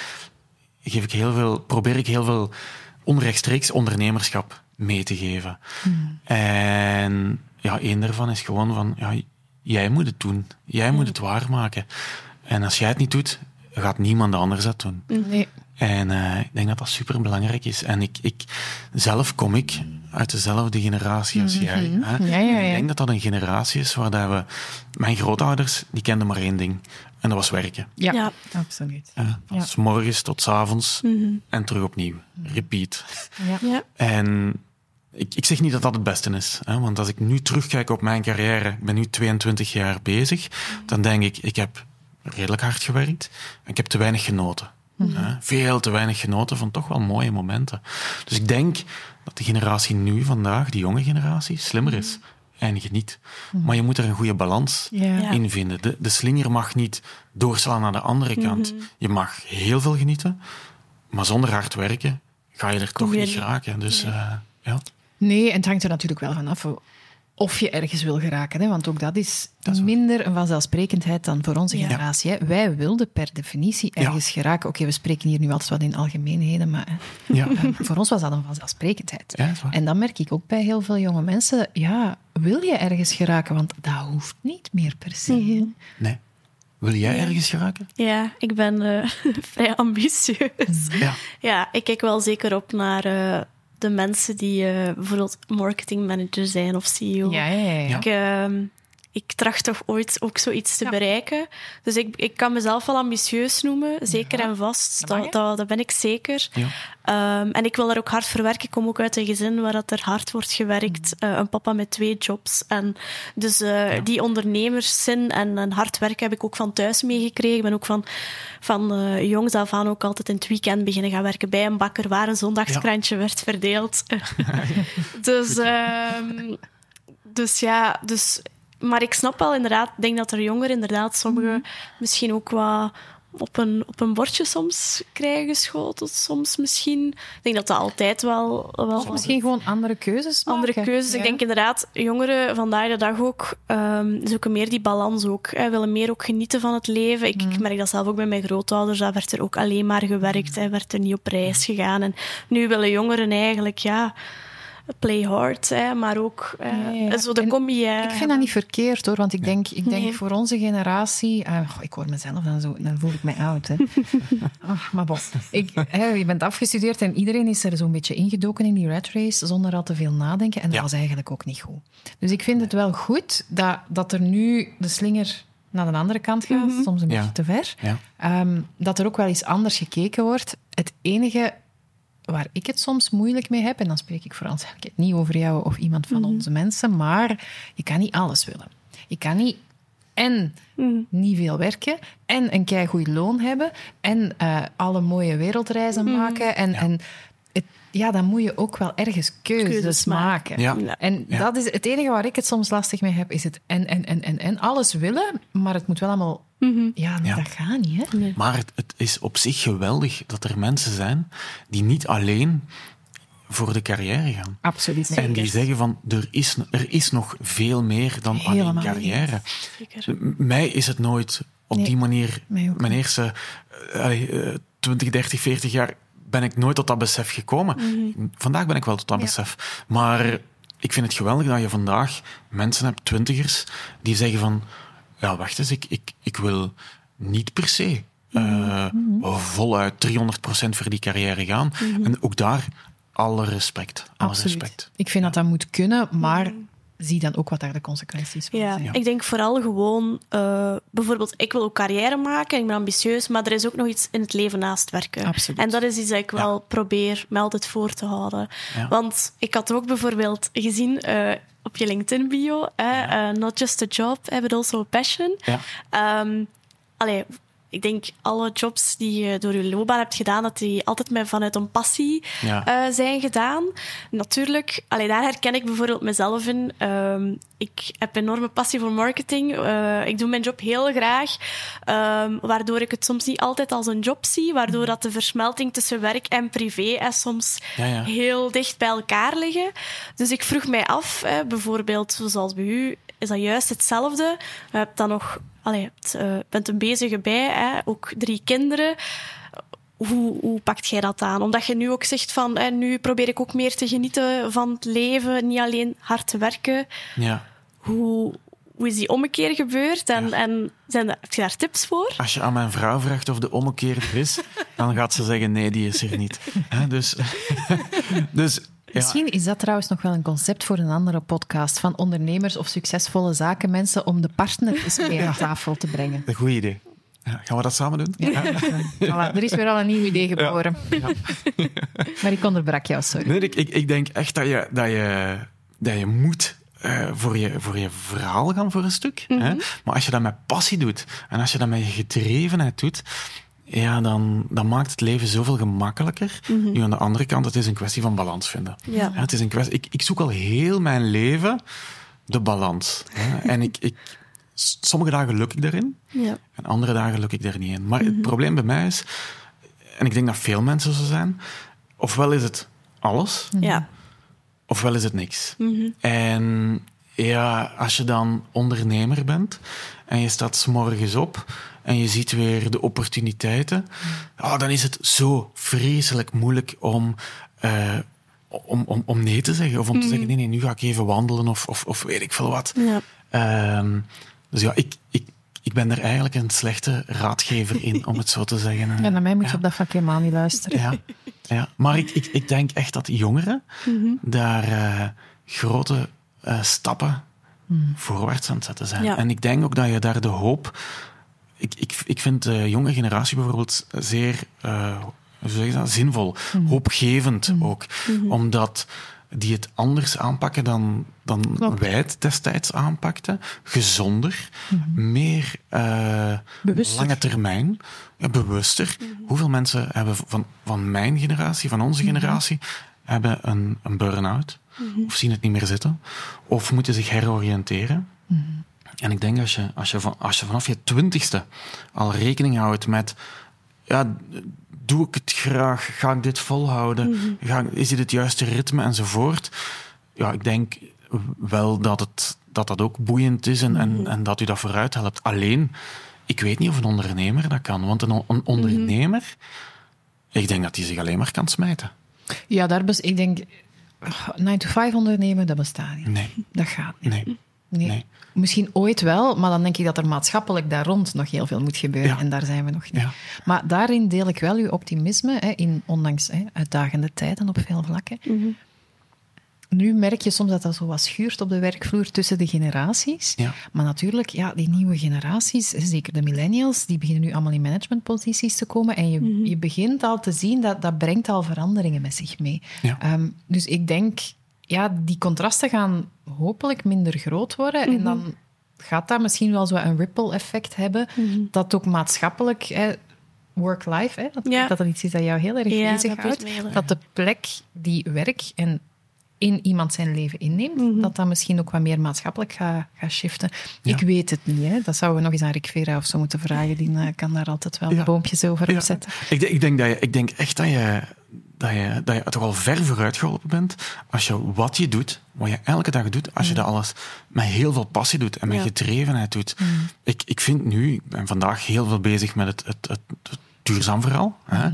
Geef ik heel veel, probeer ik heel veel onrechtstreeks ondernemerschap mee te geven. En ja, één daarvan is gewoon van, ja, jij moet het doen. Jij moet het waarmaken. En als jij het niet doet, gaat niemand anders dat doen. Nee. En uh, ik denk dat dat super belangrijk is. En ik, ik, zelf kom ik uit dezelfde generatie als jij. Mhm. Hè? Ja, ja, ja. Ik denk dat dat een generatie is waar dat we... Mijn grootouders, die kenden maar één ding. En dat was werken. Ja, Ja. absoluut. Ja, van s morgens tot s avonds en terug opnieuw. Repeat. Ja. Ja. En ik, ik zeg niet dat dat het beste is. Hè? Want als ik nu terugkijk op mijn carrière, ik ben nu 22 jaar bezig, dan denk ik, ik heb redelijk hard gewerkt en ik heb te weinig genoten. Hè? Veel te weinig genoten van toch wel mooie momenten. Dus ik denk dat de generatie nu, vandaag, die jonge generatie, slimmer is. En geniet. Maar je moet er een goede balans. Ja. in vinden. De, de slinger mag niet doorslaan naar de andere kant. Je mag heel veel genieten, maar zonder hard werken ga je er Kom toch je niet geraken. Dus eh, ja. Nee, en het hangt er natuurlijk wel vanaf of je ergens wil geraken. Hè? Want ook dat is, Dat is waar. minder een vanzelfsprekendheid dan voor onze Ja. generatie. Hè? Wij wilden per definitie Ja. ergens geraken. Oké, we spreken hier nu altijd wat in algemeenheden, maar hè, Ja. [LAUGHS] eh, voor ons was dat een vanzelfsprekendheid. En dan merk ik ook bij heel veel jonge mensen, ja, wil je ergens geraken? Want dat hoeft niet meer per se. hè. Nee. Wil jij ergens geraken? Ja, ik ben eh, [LAUGHS] vrij ambitieus. Ja. Ja, ik kijk wel zeker op naar eh, de mensen die eh, bijvoorbeeld marketingmanager zijn of CEO. Ja, ja, ja. ja. Ik, ehm, ik tracht toch ooit ook zoiets te Ja. bereiken. Dus ik, ik kan mezelf wel ambitieus noemen, zeker en vast. Dat Dat, dat, ben ik zeker. Ja. Ehm, en ik wil daar ook hard voor werken. Ik kom ook uit een gezin waar dat er hard wordt gewerkt. Mm. Eh, een papa met twee jobs. En dus eh, die ondernemerszin en, en hard werken heb ik ook van thuis meegekregen. Ik ben ook van, van eh, jongs af aan ook altijd in het weekend beginnen gaan werken bij een bakker waar een zondagskrantje werd verdeeld. [LAUGHS] dus, ehm, dus ja, dus, maar ik snap wel inderdaad, ik denk dat er jongeren inderdaad sommigen misschien ook wat op een, op een bordje soms krijgen geschoteld. Soms misschien. Ik denk dat dat altijd wel... wel Of misschien gewoon andere keuzes andere maken. keuzes. Ja. Ik denk inderdaad, jongeren vandaag de dag ook ehm, zoeken meer die balans ook. Hè, willen meer ook genieten van het leven. Ik, Mm. ik merk dat zelf ook bij mijn grootouders. Daar werd er ook alleen maar gewerkt. Hè, werd er niet op reis gegaan. En nu willen jongeren eigenlijk, ja... Play hard, hè, maar ook eh, zo de En combi. hè, Ik vind dat niet verkeerd hoor, want ik denk, ik denk Nee. voor onze generatie. goh, ik hoor mezelf dan zo, dan voel ik mij oud. Hè. [LAUGHS] Ah, maar bon, ik, hè, je bent afgestudeerd en iedereen is er zo'n beetje ingedoken in die rat race zonder al te veel nadenken. En dat Ja. was eigenlijk ook niet goed. Dus ik vind het wel goed dat, dat er nu de slinger naar de andere kant gaat, soms een Ja. beetje te ver. Ja. Ehm, dat er ook wel eens anders gekeken wordt. Het enige waar ik het soms moeilijk mee heb, en dan spreek ik vooral zeg ik het niet over jou of iemand van onze mensen, maar je kan niet alles willen. Je kan niet en niet veel werken en een keigoed loon hebben en eh, alle mooie wereldreizen maken. En, en ja, dan moet je ook wel ergens keuzes, Keuzes maken. Ja. Ja. En Ja. dat is het enige waar ik het soms lastig mee heb, is het en, en, en, en, en. Alles willen, maar het moet wel allemaal... Ja, nee, Ja. dat gaat niet, hè? Maar het, het is op zich geweldig dat er mensen zijn die niet alleen voor de carrière gaan. Absoluut. En die zeggen van, er is, er is nog veel meer dan Helemaal alleen carrière. Zeker. Mij is het nooit op Nee, die manier... Mijn eerste eh, allee, eh, 20, 30, 40 jaar ben ik nooit tot dat besef gekomen. Vandaag ben ik wel tot dat besef. Maar ik vind het geweldig dat je vandaag mensen hebt, twintigers, die zeggen van... Ja, wacht eens, ik, ik, ik wil niet per se eh, voluit 300% voor die carrière gaan. En ook daar alle respect. Alle Absoluut. respect. Ik vind dat dat moet kunnen, maar zie dan ook wat daar de consequenties van Ja, zijn. ik denk vooral gewoon, eh, bijvoorbeeld, ik wil ook carrière maken, ik ben ambitieus, maar er is ook nog iets in het leven naast werken. Absoluut. En dat is iets dat ik Ja. wel probeer me altijd voor te houden. Ja. Want ik had ook bijvoorbeeld gezien eh, op je LinkedIn-bio, hè, eh, not just a job, but also a passion. Ja. Ehm, allee, ik denk alle jobs die je door je loopbaan hebt gedaan, dat die altijd met vanuit een passie Ja. eh, zijn gedaan. Natuurlijk, allee, daar herken ik bijvoorbeeld mezelf in. Ehm, ik heb enorme passie voor marketing. Eh, ik doe mijn job heel graag, ehm, waardoor ik het soms niet altijd als een job zie, waardoor dat de versmelting tussen werk en privé eh, soms Ja, ja. heel dicht bij elkaar liggen. Dus ik vroeg mij af, bijvoorbeeld zoals bij u, is dat juist hetzelfde? Je hebt dan nog, allee, je hebt, eh, bent een bezige bij, hè, ook drie kinderen. hoe, hoe pakt jij dat aan? Omdat je nu ook zegt van, nu probeer ik ook meer te genieten van het leven, niet alleen hard te werken. Ja. Hoe, hoe is die ommekeer gebeurd en, en zijn er, heb je daar tips voor? Als je aan mijn vrouw vraagt of de ommekeer er is, dan gaat ze zeggen nee, die is er niet. [LAUGHS] Dus, [LAUGHS] dus Misschien is dat trouwens nog wel een concept voor een andere podcast van ondernemers of succesvolle zakenmensen om de partner eens [LAUGHS] mee aan tafel te brengen. een goed idee. Ja, gaan we dat samen doen? Ja. [LAUGHS] Voilà, er is weer al een nieuw idee geboren. [LAUGHS] Maar ik onderbrak jou, sorry. Nee, ik, ik, ik denk echt dat je, dat je, dat je moet eh, voor, je, voor je verhaal gaan voor een stuk. hè? Maar als je dat met passie doet en als je dat met je gedrevenheid doet, ja, dan, dan maakt het leven zoveel gemakkelijker. Nu aan de andere kant, het is een kwestie van balans vinden. Ja. het is een kwestie, ik, ik zoek al heel mijn leven de balans. Hè? [LAUGHS] En ik, ik, sommige dagen luk ik daarin. Ja. En andere dagen luk ik er niet in. Maar het probleem bij mij is, en ik denk dat veel mensen zo zijn, ofwel is het alles, Ja. ofwel is het niks. En ja, als je dan ondernemer bent en je staat 's morgens op en je ziet weer de opportuniteiten, ah, dan is het zo vreselijk moeilijk om, eh, om, om, om nee te zeggen. Of om te zeggen, nee, nee, nu ga ik even wandelen of, of, of weet ik veel wat. Ja. Ehm, dus ja, ik, ik, ik ben er eigenlijk een slechte raadgever in, om het zo te zeggen. Ja, naar mij moet je op dat vlak helemaal niet luisteren. Ja, ja. maar ik, ik, ik denk echt dat jongeren daar eh, grote eh, stappen voorwaarts aan het zetten zijn. Ja. En ik denk ook dat je daar de hoop... Ik, ik, ik vind de jonge generatie bijvoorbeeld zeer eh, hoe zeg je dat? zinvol, hoopgevend ook. Omdat die het anders aanpakken dan, dan Klopt. wij het destijds aanpakten. Gezonder, meer eh, lange termijn, ja, bewuster. Hoeveel mensen hebben van, van mijn generatie, van onze generatie, hebben een, een burn-out? Of zien het niet meer zitten? Of moeten zich heroriënteren? En ik denk als je, als, je van, als je vanaf je twintigste al rekening houdt met... Ja, doe ik het graag? Ga ik dit volhouden? Ga, is dit het juiste ritme? Enzovoort. Ja, ik denk wel dat het, dat, dat ook boeiend is en, en, en dat u dat vooruit helpt. Alleen, ik weet niet of een ondernemer dat kan. Want een, een ondernemer, ik denk dat hij zich alleen maar kan smijten. Ja, daar ik denk, 9 to 5 ondernemen, dat bestaat niet. Nee, Dat gaat niet. nee. Nee. Nee. Misschien ooit wel, maar dan denk ik dat er maatschappelijk daar rond nog heel veel moet gebeuren. Ja. En daar zijn we nog niet. Ja. Maar daarin deel ik wel uw optimisme, hè, in, ondanks hè, uitdagende tijden op veel vlakken. Nu merk je soms dat dat zo wat schuurt op de werkvloer tussen de generaties. Ja. Maar natuurlijk, ja, die nieuwe generaties, zeker de millennials, die beginnen nu allemaal in managementposities te komen. En je, je begint al te zien dat dat brengt al veranderingen met zich mee. Ja. Ehm, dus ik denk, ja, die contrasten gaan hopelijk minder groot worden. En dan gaat dat misschien wel zo een ripple-effect hebben. Dat ook maatschappelijk, hè, work-life, hè, dat, Ja. dat dat iets is dat jou heel erg Ja, dat bezighoudt. erg. Dat de plek die werk en in iemand zijn leven inneemt, dat dat misschien ook wat meer maatschappelijk gaat gaat shiften. Ik weet het niet. Hè. Dat zouden we nog eens aan Rick Vera of zo moeten vragen. Die eh, kan daar altijd wel Ja. boompjes over Ja. opzetten. Ik, ik, denk dat je, ik denk echt dat je, dat, je, dat je toch al ver vooruit geholpen bent als je wat je doet, wat je elke dag doet, als je dat alles met heel veel passie doet en met Ja. gedrevenheid doet. Ik, ik vind nu, ik ben vandaag heel veel bezig met het, het, het, het duurzaam verhaal, hè?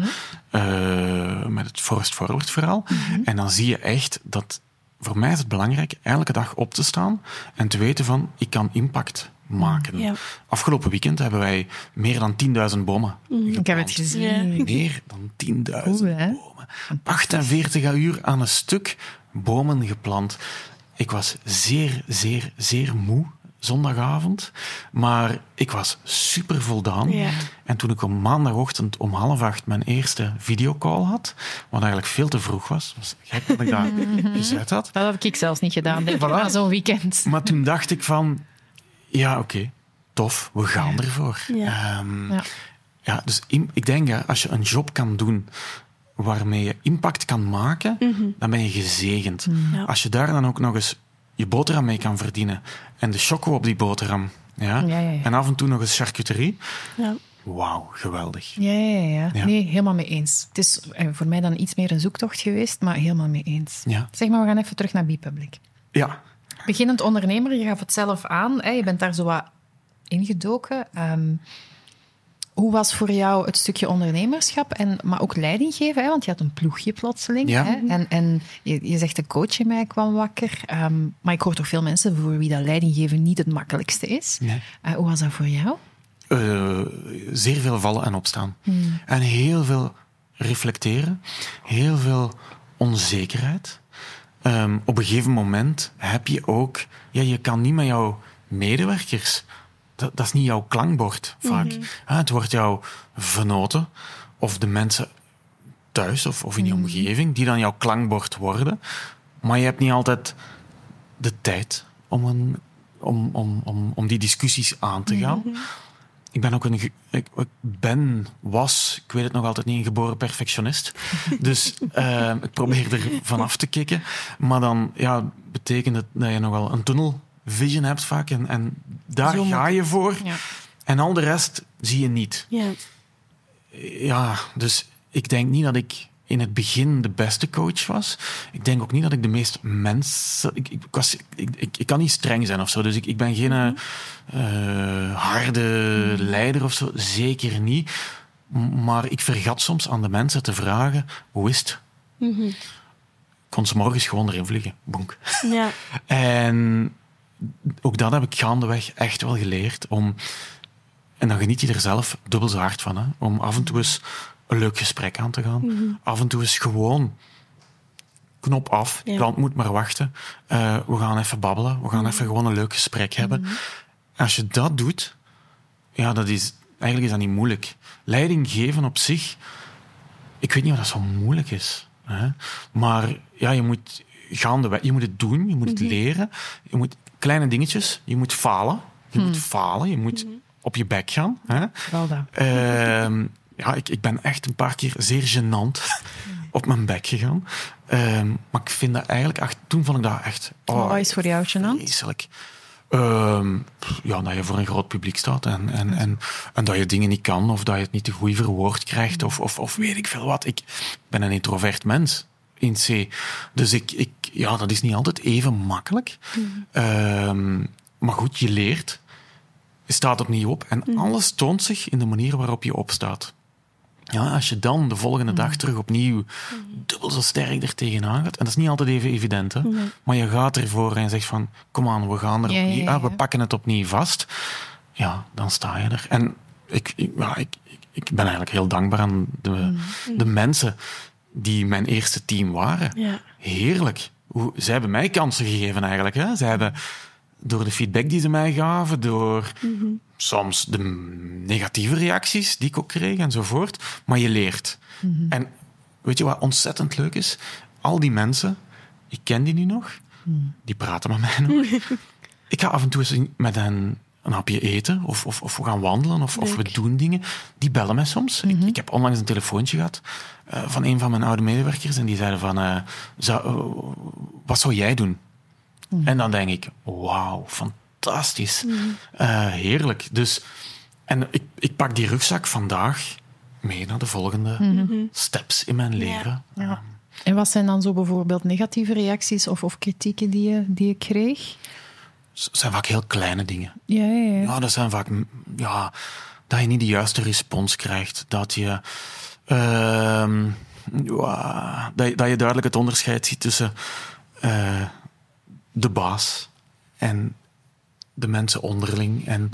Eh, met het forest forward verhaal. En dan zie je echt dat, voor mij is het belangrijk elke dag op te staan en te weten van, ik kan impact maken. Ja. Afgelopen weekend hebben wij meer dan 10.000 bomen Ik heb het gezien. Ja. [LAUGHS] Meer dan 10.000 Cool, hè? bomen. 48 uur aan een stuk bomen geplant. Ik was zeer, zeer, zeer moe zondagavond. Maar ik was super voldaan. Ja. En toen ik op maandagochtend om half acht mijn eerste videocall had, wat eigenlijk veel te vroeg was, was gek dat ik dat [LAUGHS] gezet had. Dat had ik zelfs niet gedaan, denk ik, na zo'n weekend. Maar toen dacht ik van, ja, oké, tof, we gaan ervoor. Ja. Ehm, Ja. ja, dus ik denk, hè, als je een job kan doen waarmee je impact kan maken, dan ben je gezegend. Ja. Als je daar dan ook nog eens je boterham mee kan verdienen en de choco op die boterham, ja, en af en toe nog eens charcuterie, Ja. wauw, geweldig. Ja, ja, ja, Ja. Nee, helemaal mee eens. Het is eh, voor mij dan iets meer een zoektocht geweest, maar helemaal mee eens. Ja. Zeg maar, we gaan even terug naar B-Public. Ja, Beginnend ondernemer, je gaf het zelf aan. Hè, je bent daar zo wat ingedoken. Ehm, Hoe was voor jou het stukje ondernemerschap, en, maar ook leiding geven? Hè? Want je had een ploegje plotseling. Ja. Hè? En, en je, je zegt de coach in mij kwam wakker. Ehm, maar ik hoor toch veel mensen voor wie dat leiding geven niet het makkelijkste is. Nee. Eh, hoe was dat voor jou? Eh, zeer veel vallen en opstaan. En heel veel reflecteren, heel veel onzekerheid. Ehm, op een gegeven moment heb je ook, ja, je kan niet met jouw medewerkers, dat, dat is niet jouw klankbord vaak. Ah, het wordt jouw vernoten of de mensen thuis of, of in je omgeving die dan jouw klankbord worden. Maar je hebt niet altijd de tijd om, een, om, om, om, om die discussies aan te gaan. Ik ben ook een. Ik, ben, was, ik weet het nog altijd niet, een geboren perfectionist. [LAUGHS] Dus eh, ik probeer er vanaf te kicken. Maar dan ja, betekent het dat je nogal een tunnel vision hebt vaak. En, en daar Zo ga je voor. Ja. En al de rest zie je niet. Ja. Ja, dus ik denk niet dat ik in het begin de beste coach was. Ik denk ook niet dat ik de meest mensen... Ik, ik, was, ik, ik, ik kan niet streng zijn of zo. Dus ik, ik ben geen eh, eh, harde leider of zo. Zeker niet. Maar ik vergat soms aan de mensen te vragen... Hoe is het? Ik kon 's morgens gewoon erin vliegen. Bonk. Ja. [LAUGHS] En ook dat heb ik gaandeweg echt wel geleerd. Om, en dan geniet je er zelf dubbel zo hard van. Hè, om af en toe eens een leuk gesprek aan te gaan. Af en toe eens gewoon knop af. Ja. Klant moet maar wachten. Eh, we gaan even babbelen. We gaan even gewoon een leuk gesprek hebben. Als je dat doet, ja, dat is, eigenlijk is dat niet moeilijk. Leiding geven op zich, ik weet niet of dat zo moeilijk is. Hè? Maar ja, je moet gaandeweg, je moet het doen, je moet het leren. Je moet kleine dingetjes, je moet falen. Je moet falen, je moet op je bek gaan. Hè? Wel dat. Ehm, ja, ik, ik ben echt een paar keer zeer gênant op mijn bek gegaan. Ehm, maar ik vind dat eigenlijk, toen vond ik dat echt... oh, Wat is voor jou gênant? Vreselijk. Ehm, ja, dat je voor een groot publiek staat en, en, en, en dat je dingen niet kan of dat je het niet te goed verwoord krijgt of, of, of weet ik veel wat. Ik ben een introvert mens in C. Dus ik, ik, ja, dat is niet altijd even makkelijk. Ehm, maar goed, je leert. Je staat opnieuw op en alles toont zich in de manier waarop je opstaat. Ja, als je dan de volgende dag terug opnieuw dubbel zo sterk er tegenaan gaat, en dat is niet altijd even evident, hè, maar je gaat ervoor en zegt van, kom aan, we gaan er Ja, ja, opnieuw, ja, ah, we pakken het opnieuw vast. Ja, dan sta je er. En ik, ik, ja, ik, ik, ben eigenlijk heel dankbaar aan de, de mensen die mijn eerste team waren. Ja. Heerlijk. Hoe, zij hebben mij kansen gegeven eigenlijk. Hè. Zij hebben door de feedback die ze mij gaven, door soms de negatieve reacties die ik ook kreeg enzovoort. Maar je leert. En weet je wat ontzettend leuk is? Al die mensen, ik ken die nu nog, die praten met mij nog. [LAUGHS] ik ga af en toe eens met hen een hapje eten of, of, of we gaan wandelen of, of we doen dingen. Die bellen mij soms. ik, ik heb onlangs een telefoontje gehad eh, van een van mijn oude medewerkers en die zeiden van, eh, zou, eh, wat zou jij doen? En dan denk ik, wauw, fantastisch. Eh, heerlijk. Dus, en ik, ik pak die rugzak vandaag mee naar de volgende steps in mijn leven. Ja. En wat zijn dan zo bijvoorbeeld negatieve reacties of, of kritieken die je, die je kreeg? Het zijn vaak heel kleine dingen. Ja, ja, ja. Ja, dat zijn vaak ja, dat je niet de juiste respons krijgt. Dat je, ehm, ja, dat, je dat je duidelijk het onderscheid ziet tussen eh, de baas en de mensen onderling. En,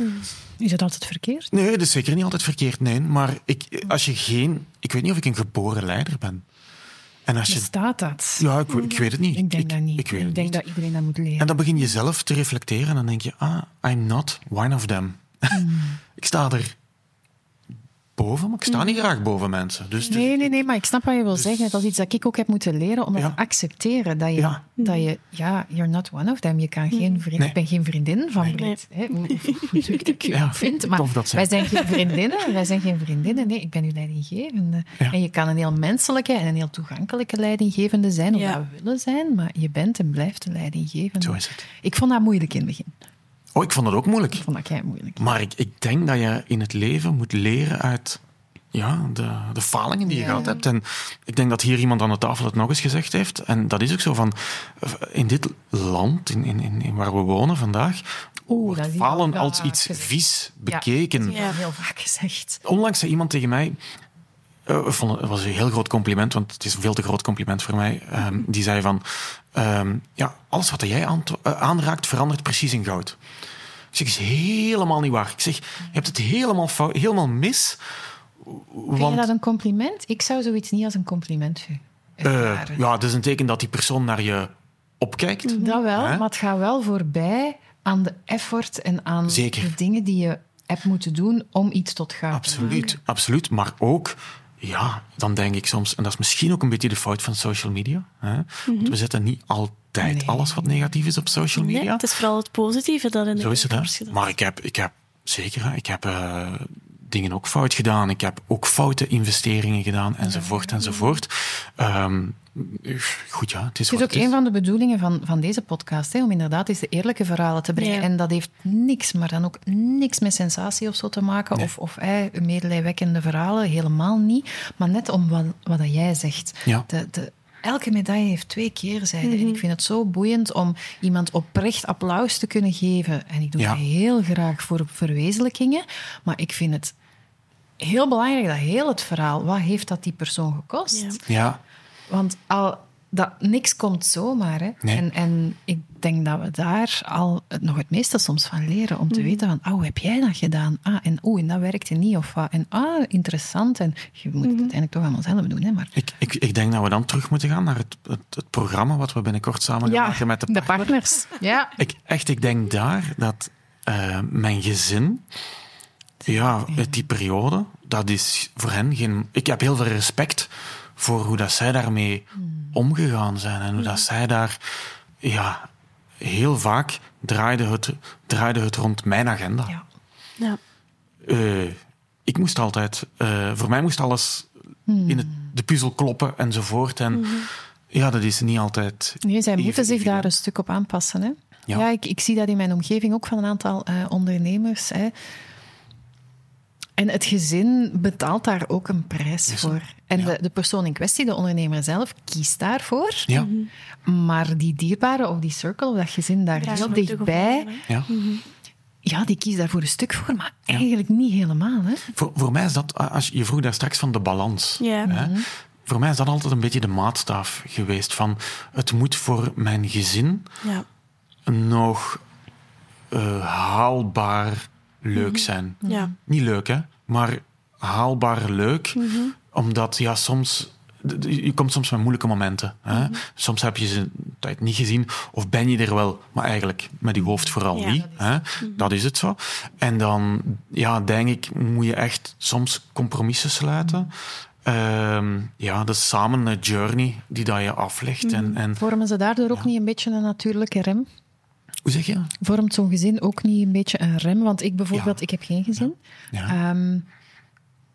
Is dat altijd verkeerd? Nee, dat is zeker niet altijd verkeerd, nee. Maar ik, als je geen... Ik weet niet of ik een geboren leider ben. En als je... Bestaat dat? Ja, ik, ik weet het niet. Ik denk dat niet. Ik weet Ik het denk niet. dat iedereen dat moet leren. En dan begin je zelf te reflecteren en dan denk je, ah, I'm not one of them. Hmm. [LAUGHS] ik sta er boven, maar ik sta niet graag boven mensen. Dus, dus- Nee, nee, nee, maar ik snap wat je wil zeggen. Dat is iets dat ik ook heb moeten leren, om dat Ja. te accepteren. Dat je, Ja. dat je, ja, you're not one of them. Je kan geen vriend, Nee. Ik ben geen vriendin van Brit. Hè, hoe, hoe, ik je [LAUGHS] Ja, vind. Maar dat wij zijn geen vriendinnen. Wij zijn geen vriendinnen. Nee, ik ben uw leidinggevende. Ja. En je kan een heel menselijke en een heel toegankelijke leidinggevende zijn, of Ja. dat we willen zijn, maar je bent en blijft de leidinggevende. Zo is het. Ik vond dat moeilijk in het begin. Oh, ik vond het ook moeilijk. Ik vond dat kei moeilijk. Maar ik, ik denk dat je in het leven moet leren uit ja, de, de falingen die je gehad hebt. En ik denk dat hier iemand aan de tafel het nog eens gezegd heeft. En dat is ook zo van, in dit land, in, in, in waar we wonen vandaag, Oeh, wordt dat is falen als iets gezegd. vies Ja. bekeken. Ja, heel vaak gezegd. Onlangs zei iemand tegen mij, vond het, was een heel groot compliment, want het is een veel te groot compliment voor mij. ehm, die zei van, ehm, ja, alles wat jij eh, aanraakt verandert precies in goud. Ik zeg, is helemaal niet waar. Ik zeg, je hebt het helemaal, fout, helemaal mis. Vind Want, je dat een compliment? Ik zou zoiets niet als een compliment eh, ervaren. ja, het is een teken dat die persoon naar je opkijkt. Dat wel, maar het gaat wel voorbij aan de effort en aan Zeker. de dingen die je hebt moeten doen om iets tot goud te Absoluut, maken. absoluut. Maar ook, ja, dan denk ik soms, en dat is misschien ook een beetje de fout van social media. Hè? Want we zetten niet altijd Nee. alles wat negatief is op social Nee, media. het is vooral het positieve dat in de Zo is het, hè. Maar ik heb, ik heb zeker, hè, ik heb eh, dingen ook fout gedaan. Ik heb ook foute investeringen gedaan, enzovoort, enzovoort. Ehm, goed, ja, het is Het ook een van de bedoelingen van, van deze podcast, hè, om inderdaad eens de eerlijke verhalen te brengen. Ja. En dat heeft niks, maar dan ook niks met sensatie of zo te maken, of, of eh, medelijwekkende verhalen, helemaal niet. Maar net om wat, wat dat jij zegt. Ja. De, de, elke medaille heeft twee keerzijden. En ik vind het zo boeiend om iemand oprecht applaus te kunnen geven. En ik doe Ja. dat heel graag voor verwezenlijkingen, maar ik vind het heel belangrijk dat heel het verhaal, wat heeft dat die persoon gekost? Ja. Ja, Want al, dat, niks komt zomaar. Hè? Nee. En, en ik denk dat we daar al het, nog het meeste soms van leren. Om te weten van, oh, hoe heb jij dat gedaan? Ah, en oeh, en dat werkte niet. Of wat. En ah, interessant. En je moet het uiteindelijk toch allemaal zelf doen. Hè? Maar ik, ik, ik denk dat we dan terug moeten gaan naar het, het, het programma wat we binnenkort samen gaan maken met de, de partners. Ja. Ik, echt, ik denk daar dat eh, mijn gezin, ja, uit die periode, dat is voor hen geen. Ik heb heel veel respect voor hoe dat zij daarmee omgegaan zijn en hoe dat zij daar, ja, heel vaak draaide het, draaide het rond mijn agenda. Ja. Ja. Eh, ik moest altijd, eh, voor mij moest alles in het, de puzzel kloppen enzovoort. En ja, dat is niet altijd. Nee, zij moeten zich daar een stuk op aanpassen. Hè? Ja, Ja. ik, ik zie dat in mijn omgeving ook van een aantal eh, ondernemers. Hè. En het gezin betaalt daar ook een prijs voor. En Ja. de, de persoon in kwestie, de ondernemer zelf, kiest daarvoor. Ja, Maar die dierbare of die circle of dat gezin daar heel dichtbij, ja. ja, die kiest daarvoor een stuk voor, maar eigenlijk niet helemaal. Hè? Voor, voor mij is dat, als je vroeg daar straks van de balans. Ja. Hè? Voor mij is dat altijd een beetje de maatstaaf geweest van het moet voor mijn gezin Ja. nog eh, haalbaar leuk zijn. Ja. Niet leuk, hè, maar haalbaar leuk, omdat ja, soms. Je komt soms met moeilijke momenten. Hè? Soms heb je ze een tijd niet gezien, of ben je er wel, maar eigenlijk met je hoofd vooral Ja, niet. dat Hè? Dat is het zo. En dan, ja, denk ik, moet je echt soms compromissen sluiten. Ehm, ja, dat is samen een journey die dat je aflegt. En, en, Vormen ze daardoor ook niet een beetje een natuurlijke rem? Hoe zeg je? Vormt zo'n gezin ook niet een beetje een rem? Want ik bijvoorbeeld, Ja. ik heb geen gezin. Ja. Ehm,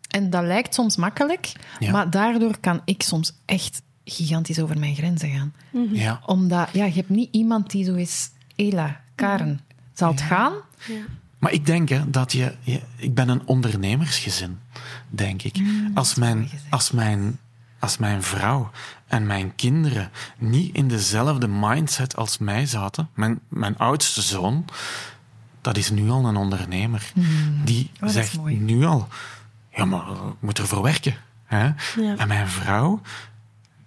en dat lijkt soms makkelijk, Ja. maar daardoor kan ik soms echt gigantisch over mijn grenzen gaan. Ja. Omdat, ja, je hebt niet iemand die zo is, Ela, Karen, zal het gaan? Maar ik denk hè, dat je, je- Ik ben een ondernemersgezin, denk ik. als, mijn, als, mijn, als mijn vrouw en mijn kinderen niet in dezelfde mindset als mij zaten. Mijn, mijn oudste zoon, dat is nu al een ondernemer. Die dat is zegt mooi. nu al: ja, maar ik moet ervoor werken. Hè? Ja. En mijn vrouw,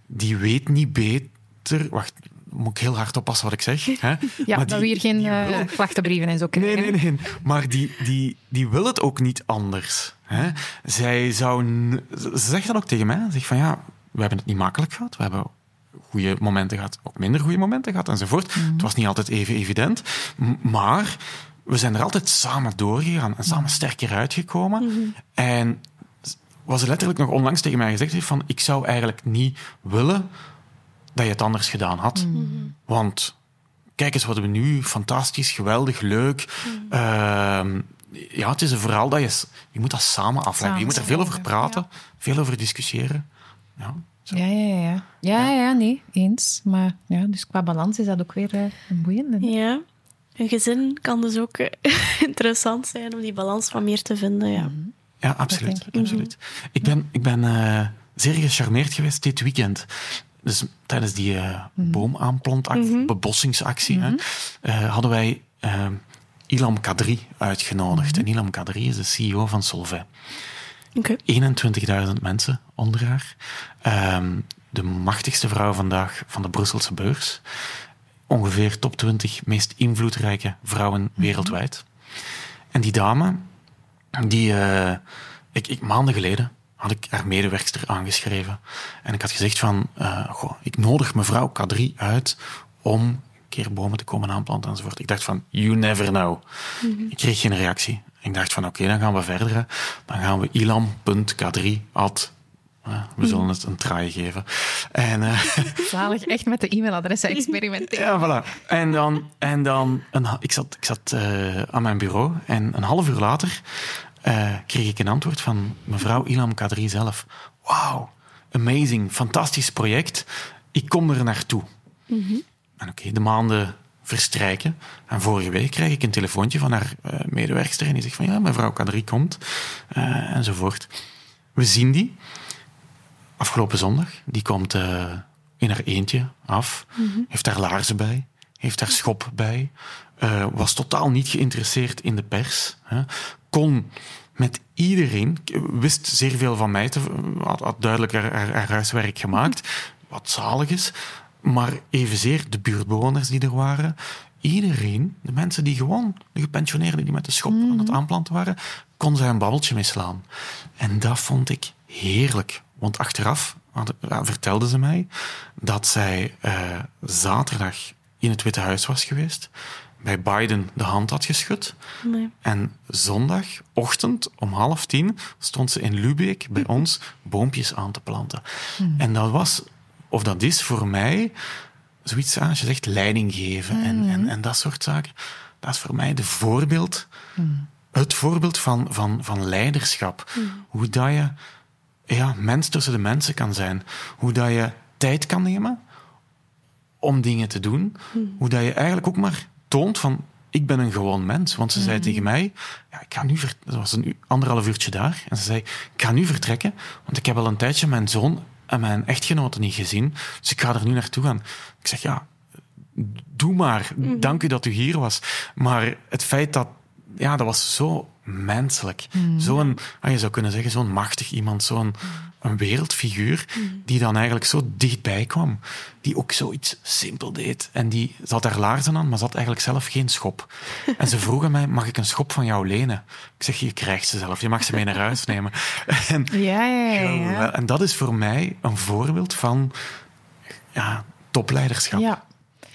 die weet niet beter. Wacht, moet ik heel hard oppassen wat ik zeg. [LAUGHS] Hè? Ja, Maar dat die- we hier geen die eh, klachtenbrieven en zo Nee, krijgen. nee, nee. Maar die, die, die wil het ook niet anders. Hè? Zij zou... Ze zegt dan ook tegen mij, ze zegt van ja, we hebben het niet makkelijk gehad. We hebben goede momenten gehad, ook minder goede momenten gehad enzovoort. Het was niet altijd even evident. Maar we zijn er altijd samen doorgegaan en samen sterker uitgekomen. En wat ze letterlijk nog onlangs tegen mij gezegd heeft van ik zou eigenlijk niet willen dat je het anders gedaan had. Want kijk eens wat we nu, fantastisch, geweldig, leuk. Ehm, ja, het is een verhaal dat je... Je moet dat samen afleggen. je moet er veel over praten, veel over discussiëren. Ja, zo. Ja, ja, ja. Ja, ja, nee, eens. Maar ja, dus qua balans is dat ook weer eh, een boeiende. Ja. Een gezin kan dus ook eh, [LAUGHS] interessant zijn om die balans wat meer te vinden. Ja. ja absoluut. ik. absoluut. Ik ben, ik ben eh, zeer gecharmeerd geweest dit weekend. Dus tijdens die uh, boomaanplantactie, bebossingsactie, hè, uh, hadden wij uh, Ilam Kadri uitgenodigd. En Ilam Kadri is de CEO van Solvay. Okay. 21.000 mensen onder haar. Um, de machtigste vrouw vandaag van de Brusselse beurs. Ongeveer top 20 meest invloedrijke vrouwen wereldwijd. En die dame, die, uh, ik, ik, maanden geleden had ik haar medewerkster aangeschreven. En ik had gezegd van, uh, goh, ik nodig mevrouw Kadri uit om een keer bomen te komen aanplanten enzovoort. Ik dacht van, you never know. Mm -hmm. Ik kreeg geen reactie. Ik dacht van, oké, okay, dan gaan we verder. Dan gaan we ilam.kadri at we zullen het een try geven. En, uh, [LAUGHS] Zalig, echt met de e-mailadressen [LAUGHS] experimenteren. Ja, voilà. En dan, en dan een, ik zat, ik zat uh, aan mijn bureau en een half uur later uh, kreeg ik een antwoord van mevrouw Ilam Kadri zelf. Wauw, amazing, fantastisch project. Ik kom er naartoe. Mm -hmm. En oké, okay, de maanden verstrijken. En vorige week krijg ik een telefoontje van haar medewerkster en die zegt van ja, mevrouw Kadri komt, enzovoort. We zien die afgelopen zondag. Die komt uh, in haar eentje af, mm -hmm. heeft daar laarzen bij, heeft daar schop bij, uh, was totaal niet geïnteresseerd in de pers, hè. kon met iedereen, wist zeer veel van mij, te, had, had duidelijk haar, haar, haar, huiswerk gemaakt, wat zalig is, maar evenzeer de buurtbewoners die er waren, iedereen, de mensen die gewoon, de gepensioneerden die met de schop mm -hmm. aan het aanplanten waren, kon zij een babbeltje mislaan. En dat vond ik heerlijk. Want achteraf vertelde ze mij dat zij uh, zaterdag in het Witte Huis was geweest, bij Biden de hand had geschud. Nee. En zondagochtend om half tien stond ze in Lubeek bij ons boompjes aan te planten. Hmm. En dat was, of dat is voor mij, zoiets als je zegt leiding geven Hmm. en, en, en dat soort zaken. Dat is voor mij de voorbeeld, Hmm. het voorbeeld van, van, van leiderschap. Hoe dat je ja, mens tussen de mensen kan zijn. Hoe dat je tijd kan nemen om dingen te doen. Hmm. Hoe dat je eigenlijk ook maar toont van ik ben een gewoon mens. Want ze zei Hmm. tegen mij, ja, ik ga nu dat was een anderhalf uurtje daar, en ze zei, ik ga nu vertrekken, want ik heb al een tijdje mijn zoon en mijn echtgenote niet gezien, dus ik ga er nu naartoe gaan. Ik zeg, ja, doe maar. Hmm. Dank u dat u hier was. Maar het feit dat, ja, dat was zo menselijk. Zo'n, ah, je zou kunnen zeggen, zo'n machtig iemand, zo'n een wereldfiguur, die dan eigenlijk zo dichtbij kwam. Die ook zoiets simpel deed. En die zat haar laarzen aan, maar zat eigenlijk zelf geen schop. En ze vroegen mij, mag ik een schop van jou lenen? Ik zeg, je krijgt ze zelf, je mag ze mee naar huis nemen. [LAUGHS] En, Ja, ja, ja. ja. en dat is voor mij een voorbeeld van ja, topleiderschap. Ja.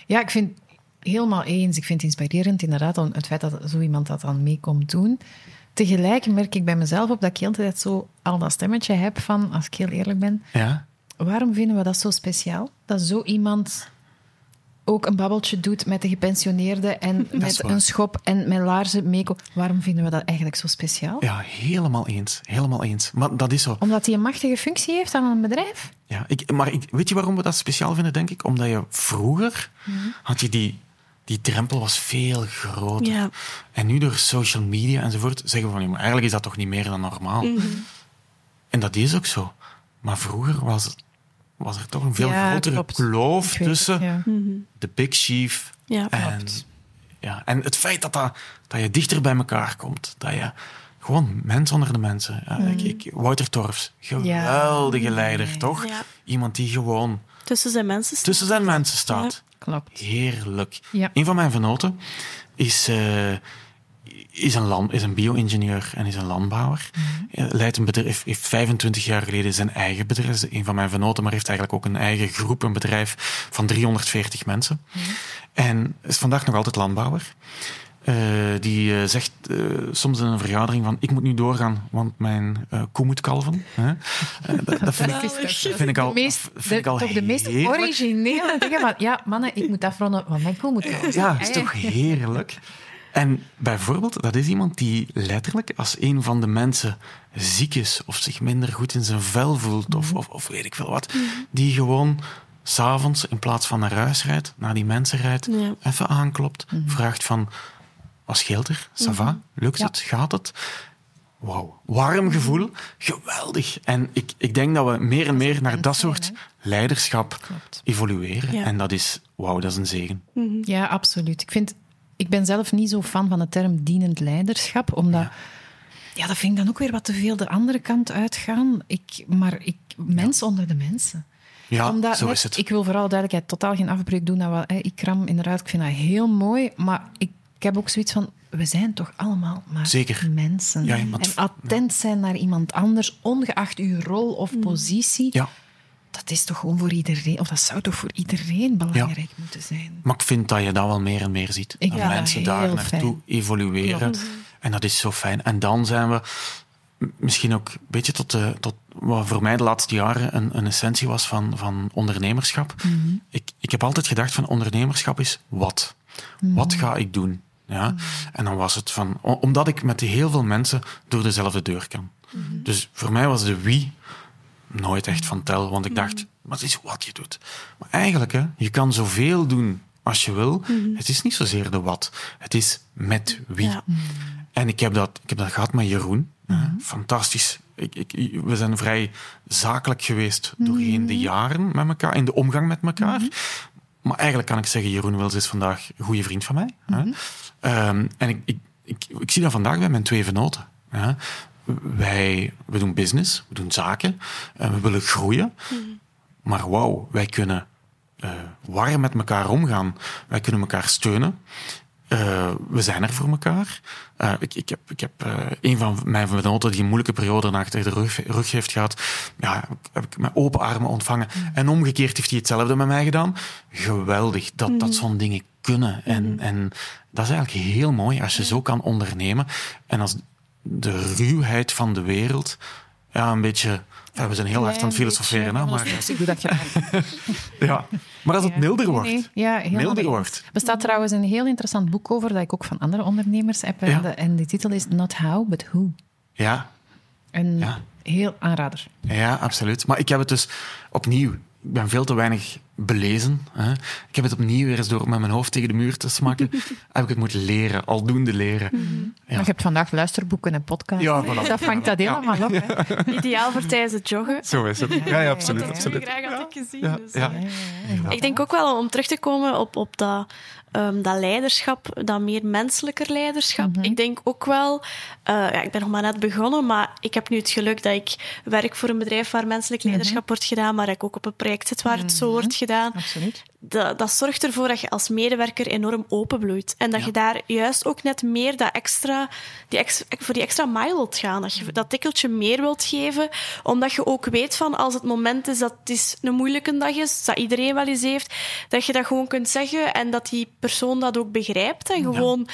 ja, ik vind helemaal eens. Ik vind het inspirerend, inderdaad, om het feit dat zo iemand dat dan mee komt doen. Tegelijk merk ik bij mezelf op dat ik de hele tijd zo al dat stemmetje heb van, als ik heel eerlijk ben, Ja? waarom vinden we dat zo speciaal? Dat zo iemand ook een babbeltje doet met de gepensioneerden en [LAUGHS] met een schop en met laarzen meeko. Waarom vinden we dat eigenlijk zo speciaal? Ja, helemaal eens. Helemaal eens. Maar dat is zo. Omdat hij een machtige functie heeft aan een bedrijf? Ja, ik, maar ik, weet je waarom we dat speciaal vinden, denk ik? Omdat je vroeger had je die, die drempel was veel groter. Ja. En nu door social media enzovoort zeggen we van, ja, maar eigenlijk is dat toch niet meer dan normaal. En dat is ook zo. Maar vroeger was, was er toch een veel Ja, grotere klopt. kloof weet tussen ja. de big chief Ja, en, klopt. ja, en het feit dat, dat, dat je dichter bij elkaar komt. Dat je gewoon mens onder de mensen. Ja, ik, ik, Wouter Torfs, geweldige leider, toch? Ja. Iemand die gewoon Tussen zijn mensen staan. tussen zijn mensen staat. Klopt. Heerlijk. Ja. Een van mijn venoten is, eh, is een, land, is een bio-ingenieur en is een landbouwer. Hij Leidt een bedrijf, heeft 25 jaar geleden zijn eigen bedrijf. Een van mijn venoten, maar heeft eigenlijk ook een eigen groep, een bedrijf van 340 mensen. En is vandaag nog altijd landbouwer. Eh, die eh, zegt eh, soms in een vergadering van ik moet nu doorgaan, want mijn eh, koe moet kalven. Hè? Eh, dat, dat vind ik, dat vind ik al, de meest, vind de- ik al toch de meest originele dingen. Van, ja, mannen, ik moet afronden, want mijn koe moet komen. Ja, is toch heerlijk? En bijvoorbeeld, dat is iemand die letterlijk, als een van de mensen ziek is of zich minder goed in zijn vel voelt of, of, of weet ik veel wat, die gewoon s'avonds in plaats van naar huis rijdt, naar die mensen rijdt, Ja. even aanklopt, vraagt van, wat scheelt er? Ça va? Lukt Ja. het? Gaat het? wauw, warm gevoel, geweldig. En ik, ik denk dat we meer en meer naar dat soort leiderschap Klopt. evolueren. Ja. En dat is, wauw, dat is een zegen. Ja, absoluut. Ik, vind, ik ben zelf niet zo fan van de term dienend leiderschap, omdat... Ja. dat vind ik dan ook weer wat te veel de andere kant uitgaan. Ik, maar ik, mens onder de mensen. Ja, Omdat zo net- is het. Ik wil vooral duidelijkheid, totaal geen afbreuk doen. Dat wel, hè, ik kram inderdaad, ik vind dat heel mooi. Maar ik, ik heb ook zoiets van, we zijn toch allemaal maar Zeker. mensen. Ja, iemand- en attent zijn naar iemand anders, ongeacht uw rol of positie. Ja, Dat is toch gewoon voor iedereen, of dat zou toch voor iedereen belangrijk moeten zijn. maar ik vind dat je dat wel meer en meer ziet. Ik dat mensen daar naartoe fijn. evolueren. En dat is zo fijn. En dan zijn we misschien ook een beetje tot, de, tot wat voor mij de laatste jaren een, een essentie was van, van ondernemerschap. ik, ik heb altijd gedacht van ondernemerschap is wat? Wat ga ik doen? Ja? En dan was het van, omdat ik met heel veel mensen door dezelfde deur kan. Dus voor mij was de wie nooit echt van tel, want ik dacht, maar het is wat je doet. Maar eigenlijk, hè, je kan zoveel doen als je wil. Het is niet zozeer de wat, het is met wie. Ja. En ik heb, dat, ik heb dat gehad met Jeroen. Fantastisch. Ik, ik, we zijn vrij zakelijk geweest doorheen de jaren met elkaar, in de omgang met elkaar. Maar eigenlijk kan ik zeggen, Jeroen Wils is vandaag een goede vriend van mij. hè. Ehm, en ik, ik, ik, ik zie dat vandaag bij mijn twee venoten. hè. Wij we doen business, we doen zaken, en we willen groeien. Maar wauw, wij kunnen eh, warm met elkaar omgaan. Wij kunnen elkaar steunen. Eh, we zijn er voor elkaar. Eh, ik, ik heb, ik heb eh, een van mijn venoten die een moeilijke periode achter de rug, rug heeft gehad. Ja, heb ik met open armen ontvangen. En omgekeerd heeft hij hetzelfde met mij gedaan. Geweldig dat, dat zo'n dingen kunnen. En, en dat is eigenlijk heel mooi als je zo kan ondernemen. En als de ruwheid van de wereld ja, een beetje... Ja, we zijn heel hard aan het filosoferen, hè, maar, dat graag. [LAUGHS] ja. maar als het milder wordt. nee. Ja, Milder wordt. Er bestaat trouwens een heel interessant boek over, dat ik ook van andere ondernemers heb. Ja. En de- En de titel is Not How, But Who. Ja, Een Ja. heel aanrader. Ja, absoluut. Maar ik heb het dus opnieuw. Ik ben veel te weinig belezen. Hè. Ik heb het opnieuw weer eens door met mijn hoofd tegen de muur te smakken. [LAUGHS] heb ik het moeten leren, aldoende leren. Maar je hebt vandaag luisterboeken en podcasts. Ja, voilà. Dat vangt dat helemaal op. Hè? [LAUGHS] Ideaal voor tijdens het joggen. Zo is het. Ja, ja absoluut. ik graag had ik gezien. Ja, dus, ja. eh. Ik denk ook wel om terug te komen op, op dat, ehm, dat leiderschap, dat meer menselijker leiderschap. Ik denk ook wel, eh, ja, ik ben nog maar net begonnen, maar ik heb nu het geluk dat ik werk voor een bedrijf waar menselijk leiderschap wordt gedaan, maar ik ook op een project zit waar het zo wordt gedaan. Absoluut. Dat, dat zorgt ervoor dat je als medewerker enorm openbloeit. En dat je daar juist ook net meer dat extra, die voor die extra mile wilt gaan. Dat je dat tikkeltje meer wilt geven. Omdat je ook weet van als het moment is dat het is een moeilijke dag is, dat iedereen wel eens heeft, dat je dat gewoon kunt zeggen en dat die persoon dat ook begrijpt. En gewoon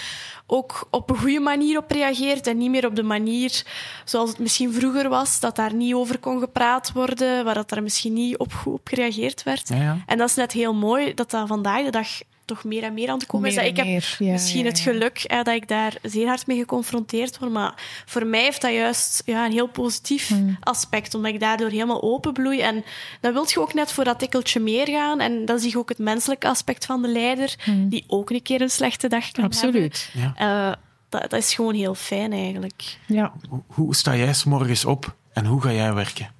ook op een goede manier op reageert en niet meer op de manier zoals het misschien vroeger was, dat daar niet over kon gepraat worden, waar dat daar misschien niet op goed op gereageerd werd. Ja, ja. En dat is net heel mooi dat dat vandaag de dag toch meer en meer aan het komen Meer is. en Ik heb ja, misschien ja, het geluk hè, dat ik daar zeer hard mee geconfronteerd word, maar voor mij heeft dat juist ja, een heel positief Hmm. aspect, omdat ik daardoor helemaal openbloei. En dan wil je ook net voor dat tikkeltje meer gaan. En dan zie je ook het menselijke aspect van de leider, die ook een keer een slechte dag kan Hmm. Absoluut. Ja. hebben. Eh, dat, dat is gewoon heel fijn eigenlijk. Ja. Hoe, hoe sta jij 's morgens op en hoe ga jij werken?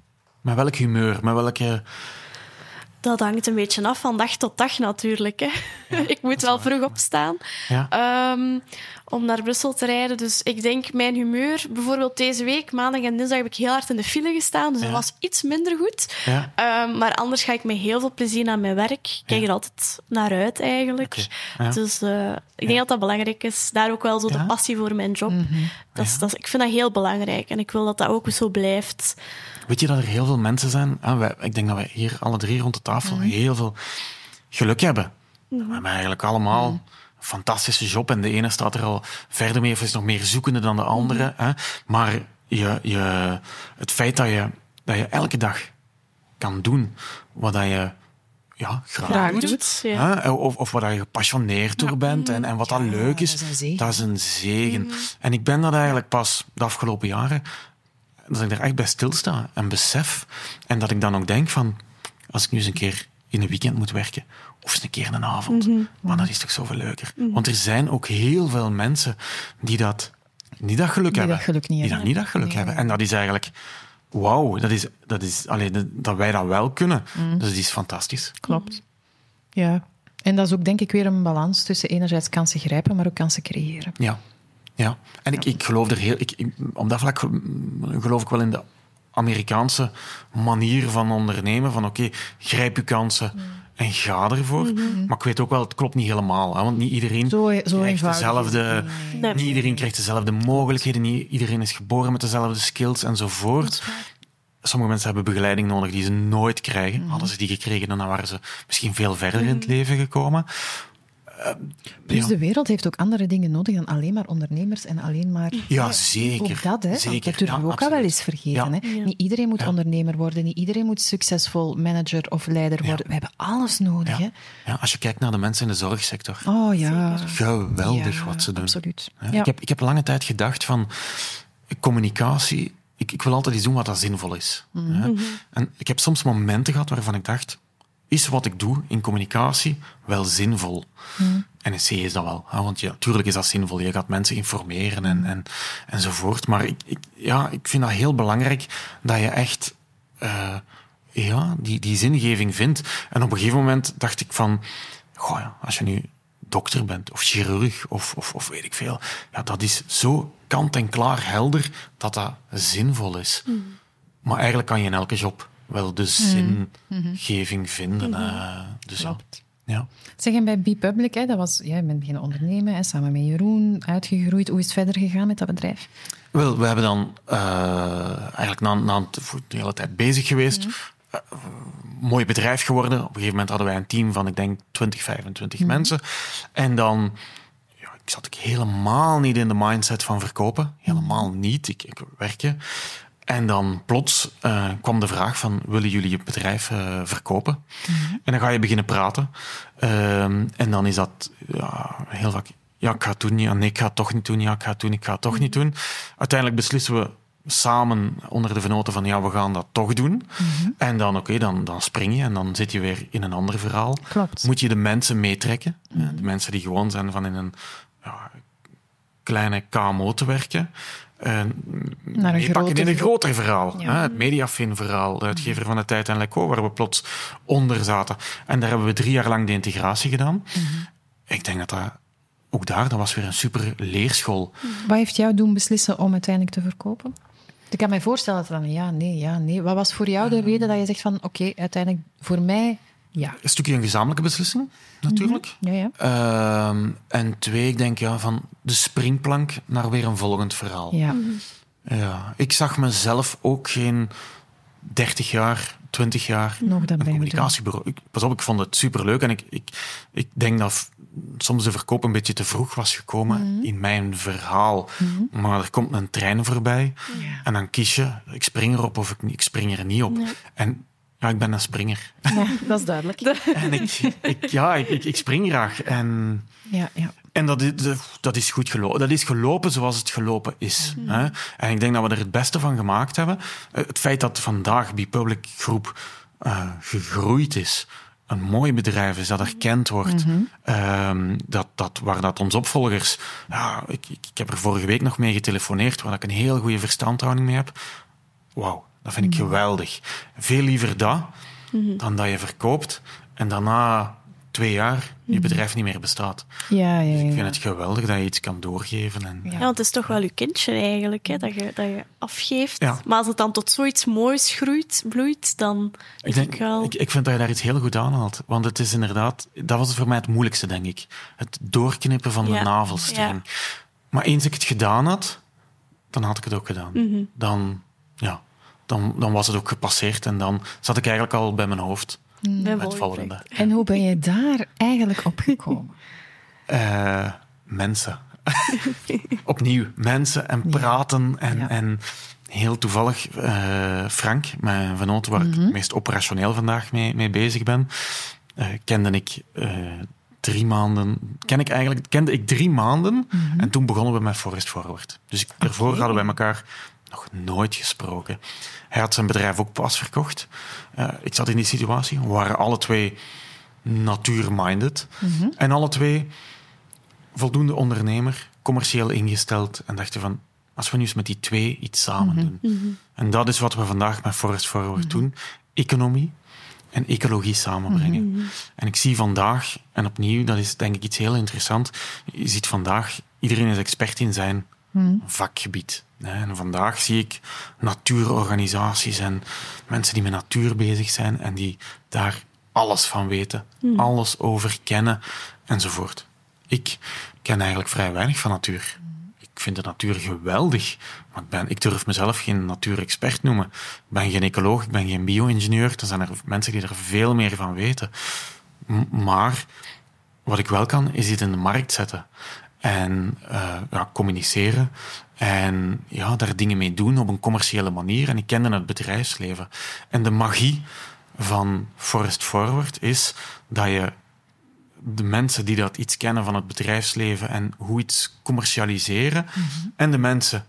Met welk humeur? Met welke... Dat hangt een beetje af van dag tot dag natuurlijk. Hè. [LAUGHS] ik moet wel vroeg opstaan Ja. ehm, om naar Brussel te rijden. Dus ik denk mijn humeur, bijvoorbeeld deze week, maandag en dinsdag, heb ik heel hard in de file gestaan. Dus Ja. dat was iets minder goed. Ehm, maar anders ga ik met heel veel plezier naar mijn werk. Ik kijk er altijd naar uit eigenlijk. Dus eh, ik denk dat dat belangrijk is. Daar ook wel zo de passie voor mijn job. Dat is, dat is- ik vind dat heel belangrijk. En ik wil dat dat ook zo blijft. Weet je dat er heel veel mensen zijn? Ah, wij, ik denk dat wij hier alle drie rond de tafel Mhm. heel veel geluk hebben. We hebben eigenlijk allemaal een fantastische job. En de ene staat er al verder mee of is nog meer zoekende dan de andere. Mhm. Hè? Maar je, je, het feit dat je, dat je elke dag kan doen wat dat je ja, graag, Graag doet. doet, ja. Of, of waar je gepassioneerd door bent en, en wat dat leuk is. dat is een zegen. Dat is een zegen. En ik ben dat eigenlijk pas de afgelopen jaren dat ik er echt bij stilsta en besef. En dat ik dan ook denk van, als ik nu eens een keer in een weekend moet werken, of eens een keer een avond, maar dat is toch zoveel leuker. Want er zijn ook heel veel mensen die dat niet dat geluk Die hebben. dat geluk niet die hebben. dat niet dat geluk Nee. hebben. En dat is eigenlijk... Wauw, dat is, dat is dat- dat wij dat wel kunnen. Mm. Dus die is fantastisch. Klopt. Ja. En dat is ook denk ik weer een balans tussen enerzijds kansen grijpen, maar ook kansen creëren. Ja. Ja. En ik, ik geloof er heel... Ik, ik- op dat vlak geloof ik wel in de Amerikaanse manier van ondernemen. Van oké, grijp je kansen Mm. en ga ervoor. Maar ik weet ook wel, het klopt niet helemaal. Hè, want niet iedereen Zo, zo krijgt dezelfde... Nee. Niet iedereen krijgt dezelfde mogelijkheden. Niet iedereen is geboren met dezelfde skills enzovoort. Sommige mensen hebben begeleiding nodig die ze nooit krijgen. Mhm. Hadden ze die gekregen, dan waren ze misschien veel verder in het leven gekomen. Plus Ja. de wereld heeft ook andere dingen nodig dan alleen maar ondernemers en alleen maar... Ja, zeker. Ook dat, hè. Zeker. Dat durven Ja, we ook al wel eens vergeten. Ja. Hè. Ja. Niet iedereen moet Ja. ondernemer worden. Niet iedereen moet succesvol manager of leider worden. We hebben alles nodig. Hè. Ja. Ja, als je kijkt naar de mensen in de zorgsector. Oh ja. Geweldig Ja, wat ze doen. Absoluut. Ja, Ja. Ik, heb, ik heb lange tijd gedacht van communicatie. Ik, ik wil altijd iets doen wat dat zinvol is. Mhm. hè. En ik heb soms momenten gehad waarvan ik dacht: is wat ik doe in communicatie wel zinvol? Mhm. En in C is dat wel, hè, want ja, natuurlijk is dat zinvol. Je gaat mensen informeren en, en, enzovoort. Maar ik, ik, ja, ik vind dat heel belangrijk dat je echt eh, ja, die, die zingeving vindt. En op een gegeven moment dacht ik van, goh, ja, als je nu dokter bent of chirurg of, of, of weet ik veel, ja, dat is zo kant en klaar helder dat dat zinvol is. Maar eigenlijk kan je in elke job wel de zingeving vinden. eh, dus. Klopt. ja. Zeg, en bij BePublic, hè, dat was, ja, je bent beginnen ondernemen, hè, samen met Jeroen, uitgegroeid. Hoe is het verder gegaan met dat bedrijf? Wel, we hebben dan eh, eigenlijk na, na de hele tijd bezig geweest. Eh, mooi bedrijf geworden. Op een gegeven moment hadden wij een team van, ik denk, 20, 25 mensen. En dan ja, ik zat ik helemaal niet in de mindset van verkopen. Helemaal niet. Ik, ik werkte. En dan plots eh, kwam de vraag van, willen jullie je bedrijf eh, verkopen? En dan ga je beginnen praten. Ehm, en dan is dat ja, heel vaak, ja, ik ga het doen. Ja, nee, ik ga het toch niet doen. Ja, ik ga het doen. Ik ga het toch niet doen. Uiteindelijk beslissen we samen onder de vernoten van, ja, we gaan dat toch doen. En dan, oké, dan, dan spring je en dan zit je weer in een ander verhaal. Klopt. Moet je de mensen meetrekken. De mensen die gewoon zijn van in een ja, kleine KMO te werken. Eh, Naar een meepakken in een groter- verhaal. Ja. Hè, het Mediafin-verhaal, de uitgever van de Tijd en Leco, waar we plots onder zaten. En daar hebben we drie jaar lang de integratie gedaan. Ik denk dat dat ook daar, dat was weer een super leerschool. Wat heeft jou doen beslissen om uiteindelijk te verkopen? Ik kan mij voorstellen dat dan ja, nee, ja, nee. Wat was voor jou de reden dat je zegt van oké, uiteindelijk voor mij ja. Een stukje een gezamenlijke beslissing, natuurlijk. Ja, ja. Ehm, en twee, ik denk ja, van de springplank naar weer een volgend verhaal. ja. Ja, ik zag mezelf ook geen 30 jaar, 20 jaar Nog een communicatiebureau. Ik, pas op, ik vond het superleuk en ik, ik, ik denk dat soms de verkoop een beetje te vroeg was gekomen in mijn verhaal. Maar er komt een trein voorbij en dan kies je, ik spring erop of ik, ik spring er niet op. En ja, ik ben een springer. Ja, dat is duidelijk. [LAUGHS] en ik, ik, ja, ik, ik, spring graag. En Ja, ja. en dat is, dat is goed gelopen. Dat is gelopen zoals het gelopen is. Hè? En ik denk dat we er het beste van gemaakt hebben. Eh, Het feit dat vandaag Bipublic Groep eh, gegroeid is, een mooi bedrijf is dat erkend wordt, ehm, dat, dat, waar dat onze opvolgers... Ja, ik, ik, ik heb er vorige week nog mee getelefoneerd, waar ik een heel goede verstandhouding mee heb. Wauw, dat vind ik geweldig. Veel liever dat dan dat je verkoopt en daarna twee jaar je bedrijf niet meer bestaat. Ja, ja, Ik ja. vind het geweldig dat je iets kan doorgeven. En, Ja. Want het is toch wel je kindje eigenlijk, hè, dat, je, dat je afgeeft. Ja. Maar als het dan tot zoiets moois groeit, bloeit, dan ik, denk denk, wel... ik, ik vind dat je daar iets heel goed aan haalt. Want het is inderdaad, dat was voor mij het moeilijkste, denk ik. Het doorknippen van de Ja. navelstreng. Maar eens ik het gedaan had, dan had ik het ook gedaan. Mhm. Dan, ja, dan, dan was het ook gepasseerd en dan zat ik eigenlijk al bij mijn hoofd. bij Met het volgende volgende. project. En hoe ben je daar eigenlijk op gekomen? [LAUGHS] Eh, mensen. [LAUGHS] Opnieuw, mensen en praten. En, Ja. en heel toevallig, eh, Frank, mijn vernoot, waar ik het meest operationeel vandaag mee, mee bezig ben, eh, kende ik eh, drie maanden. Ken ik eigenlijk, kende ik drie maanden en toen begonnen we met Forest Forward. Dus ik, daarvoor hadden wij elkaar nog nooit gesproken. Hij had zijn bedrijf ook pas verkocht. Eh, ik zat in die situatie. We waren alle twee natuur-minded. En alle twee voldoende ondernemer, commercieel ingesteld en dachten van, als we nu eens met die twee iets samen doen. En dat is wat we vandaag met Forest Forward doen. Economie en ecologie samenbrengen. En ik zie vandaag, en opnieuw, dat is denk ik iets heel interessant, je ziet vandaag, iedereen is expert in zijn vakgebied. En vandaag zie ik natuurorganisaties en mensen die met natuur bezig zijn en die daar alles van weten, alles over kennen enzovoort. Ik ken eigenlijk vrij weinig van natuur. Ik vind de natuur geweldig, maar ik, ben, ik durf mezelf geen natuurexpert noemen. Ik ben geen ecoloog, ik ben geen bio-ingenieur. Er zijn er mensen die er veel meer van weten. M- maar wat ik wel kan, is dit in de markt zetten. En uh, ja, communiceren. En ja, daar dingen mee doen op een commerciële manier. En ik kende het bedrijfsleven. En de magie van Forest Forward is dat je de mensen die dat iets kennen van het bedrijfsleven en hoe iets commercialiseren, mm -hmm. en de mensen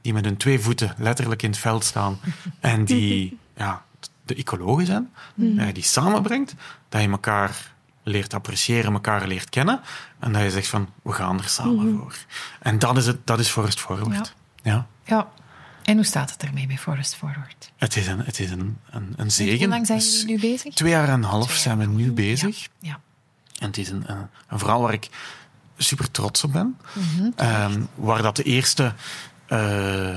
die met hun twee voeten letterlijk in het veld staan en die [LAUGHS] ja, de ecologen zijn, mm -hmm. die samenbrengt, dat je elkaar leert appreciëren, elkaar leert kennen en dat je zegt van, we gaan er samen mm -hmm. voor. En dat is, het, dat is Forest Forward. Ja. ja. ja. En hoe staat het ermee bij Forest Forward? Het is een, het is een, een, een zegen. Hoe lang zijn jullie nu bezig? Twee jaar en een half zijn we nu bezig. Ja. ja. En het is een, een, een, verhaal waar ik super trots op ben. Mhm, Mm -hmm, um, waar dat de eerste uh,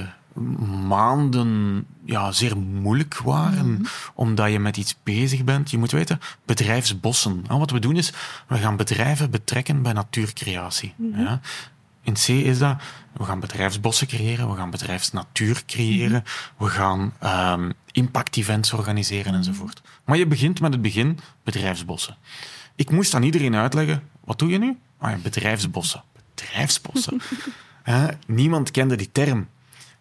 maanden ja, zeer moeilijk waren, Mhm. mm -hmm. omdat je met iets bezig bent. Je moet weten, bedrijfsbossen. En wat we doen is, we gaan bedrijven betrekken bij natuurcreatie. Mhm. Mm -hmm. ja. In C is dat, we gaan bedrijfsbossen creëren, we gaan bedrijfsnatuur creëren, -hmm. we gaan um, impact-events organiseren Mhm. enzovoort. Maar je begint met het begin, bedrijfsbossen. Ik moest aan iedereen uitleggen, wat doe je nu? Ah ja, bedrijfsbossen. Bedrijfsbossen. [LAUGHS] niemand kende die term.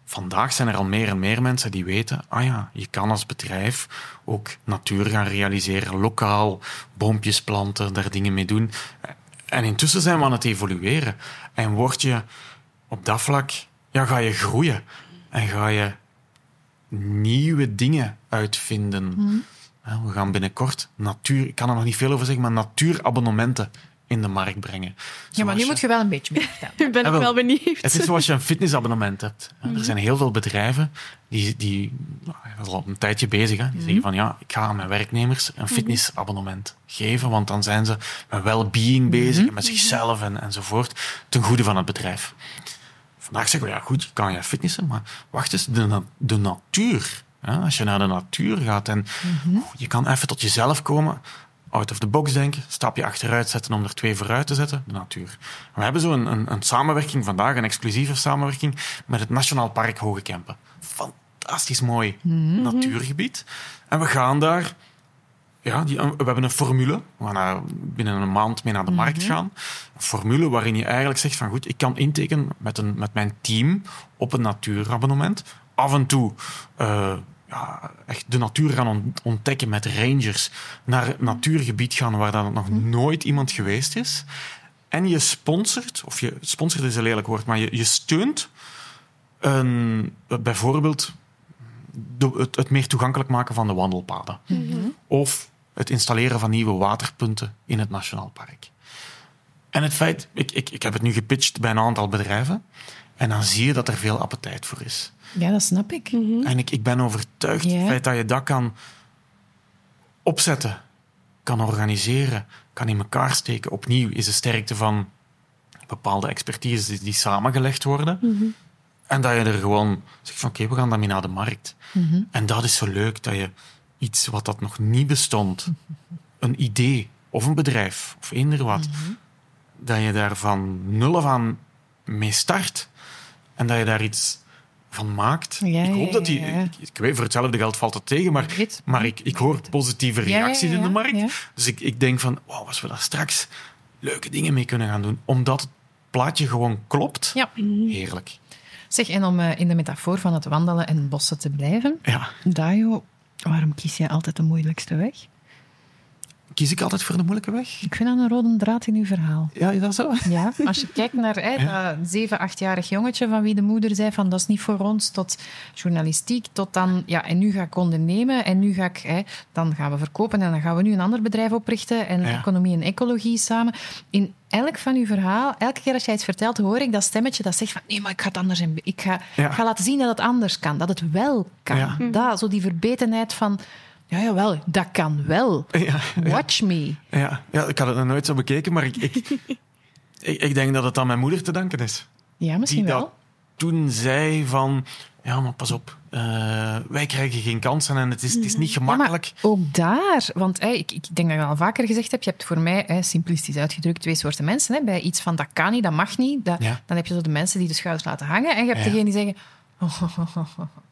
Vandaag zijn er al meer en meer mensen die weten, ah ja, je kan als bedrijf ook natuur gaan realiseren, lokaal, boompjes planten, daar dingen mee doen. En intussen zijn we aan het evolueren. En word je op dat vlak, ja, ga je groeien. En ga je nieuwe dingen uitvinden. Mhm. We gaan binnenkort natuur, ik kan er nog niet veel over zeggen, maar natuurabonnementen in de markt brengen. Ja, maar nu moet je wel een beetje meer vertellen. Ik ben ook wel. benieuwd. Het is zoals je een fitnessabonnement hebt. Er zijn heel veel bedrijven die, die nou, dat is al een tijdje bezig, hè, die zeggen van ja, ik ga aan mijn werknemers een fitnessabonnement geven, want dan zijn ze met well-being bezig en met zichzelf en, enzovoort, ten goede van het bedrijf. Vandaag zeggen we ja, goed, je kan je fitnessen, maar wacht eens, de, na- de natuur. Hè, als je naar de natuur gaat en je kan even tot jezelf komen, out of the box denken, stapje achteruit zetten om er twee vooruit te zetten, de natuur. We hebben zo een, een, een samenwerking vandaag, een exclusieve samenwerking met het Nationaal Park Hoge Kempen. Fantastisch mooi natuurgebied. En we gaan daar, ja, die, we hebben een formule, we gaan daar binnen een maand mee naar de markt gaan. Een formule waarin je eigenlijk zegt van goed, ik kan intekenen met, een, met mijn team op een natuurabonnement. Af en toe eh, ja, echt de natuur gaan on- ontdekken met rangers, naar het natuurgebied gaan waar dan nog nooit iemand geweest is. En je sponsort, of je sponsort is een lelijk woord, maar je, je steunt een, bijvoorbeeld de- het, het meer toegankelijk maken van de wandelpaden. Of het installeren van nieuwe waterpunten in het Nationaal Park. En het feit, ik, ik, ik heb het nu gepitcht bij een aantal bedrijven, en dan zie je dat er veel appetijt voor is. Ja, dat snap ik. En ik, ik ben overtuigd, Ja. het feit dat je dat kan opzetten, kan organiseren, kan in elkaar steken. Opnieuw is de sterkte van bepaalde expertise die, die samengelegd worden. En dat je er gewoon zegt van oké, we gaan daarmee naar de markt. En dat is zo leuk, dat je iets wat dat nog niet bestond, een idee of een bedrijf of eender wat, dat je daar van nul af aan mee start en dat je daar iets van maakt. Ja, ik hoop dat die... Ik, ik weet, voor hetzelfde geld valt het tegen, maar, maar ik, ik hoor positieve reacties in de markt. Dus ik, ik denk van, wow, als we daar straks leuke dingen mee kunnen gaan doen, omdat het plaatje gewoon klopt, Ja. heerlijk. Zeg, en om eh, in de metafoor van het wandelen en bossen te blijven, Ja, Dajo, waarom kies jij altijd de moeilijkste weg? Kies ik altijd voor de moeilijke weg. Ik vind dat een rode draad in uw verhaal. Ja, is dat zo? Ja, als je kijkt naar hè, dat zeven, achtjarig jongetje van wie de moeder zei van dat is niet voor ons, tot journalistiek, tot dan, ja, en nu ga ik ondernemen en nu ga ik, hè, dan gaan we verkopen en dan gaan we nu een ander bedrijf oprichten en Ja. economie en ecologie samen. In elk van uw verhaal, elke keer als jij iets vertelt, hoor ik dat stemmetje dat zegt van nee, maar ik ga het anders en ik ga, Ja. ik ga laten zien dat het anders kan, dat het wel kan. Ja. Dat, zo die verbetenheid van, ja, jawel, dat kan wel. [LAUGHS] Ja, Watch me. ja, ja, ik had het nog nooit zo bekeken, maar ik, ik, [LAUGHS] ik, ik denk dat het aan mijn moeder te danken is. Ja, misschien die wel. dat toen zei van... Ja, maar pas op. eh, wij krijgen geen kansen en het is, het is niet Ja, maar gemakkelijk. ook daar, want ik, ik denk dat ik al vaker gezegd heb, je hebt voor mij, hè, simplistisch uitgedrukt, twee soorten mensen. Hè. Bij iets van dat kan niet, dat mag niet, dat, Ja. dan heb je zo de mensen die de schouders laten hangen en je hebt Ja. degene die zeggen... [LAUGHS]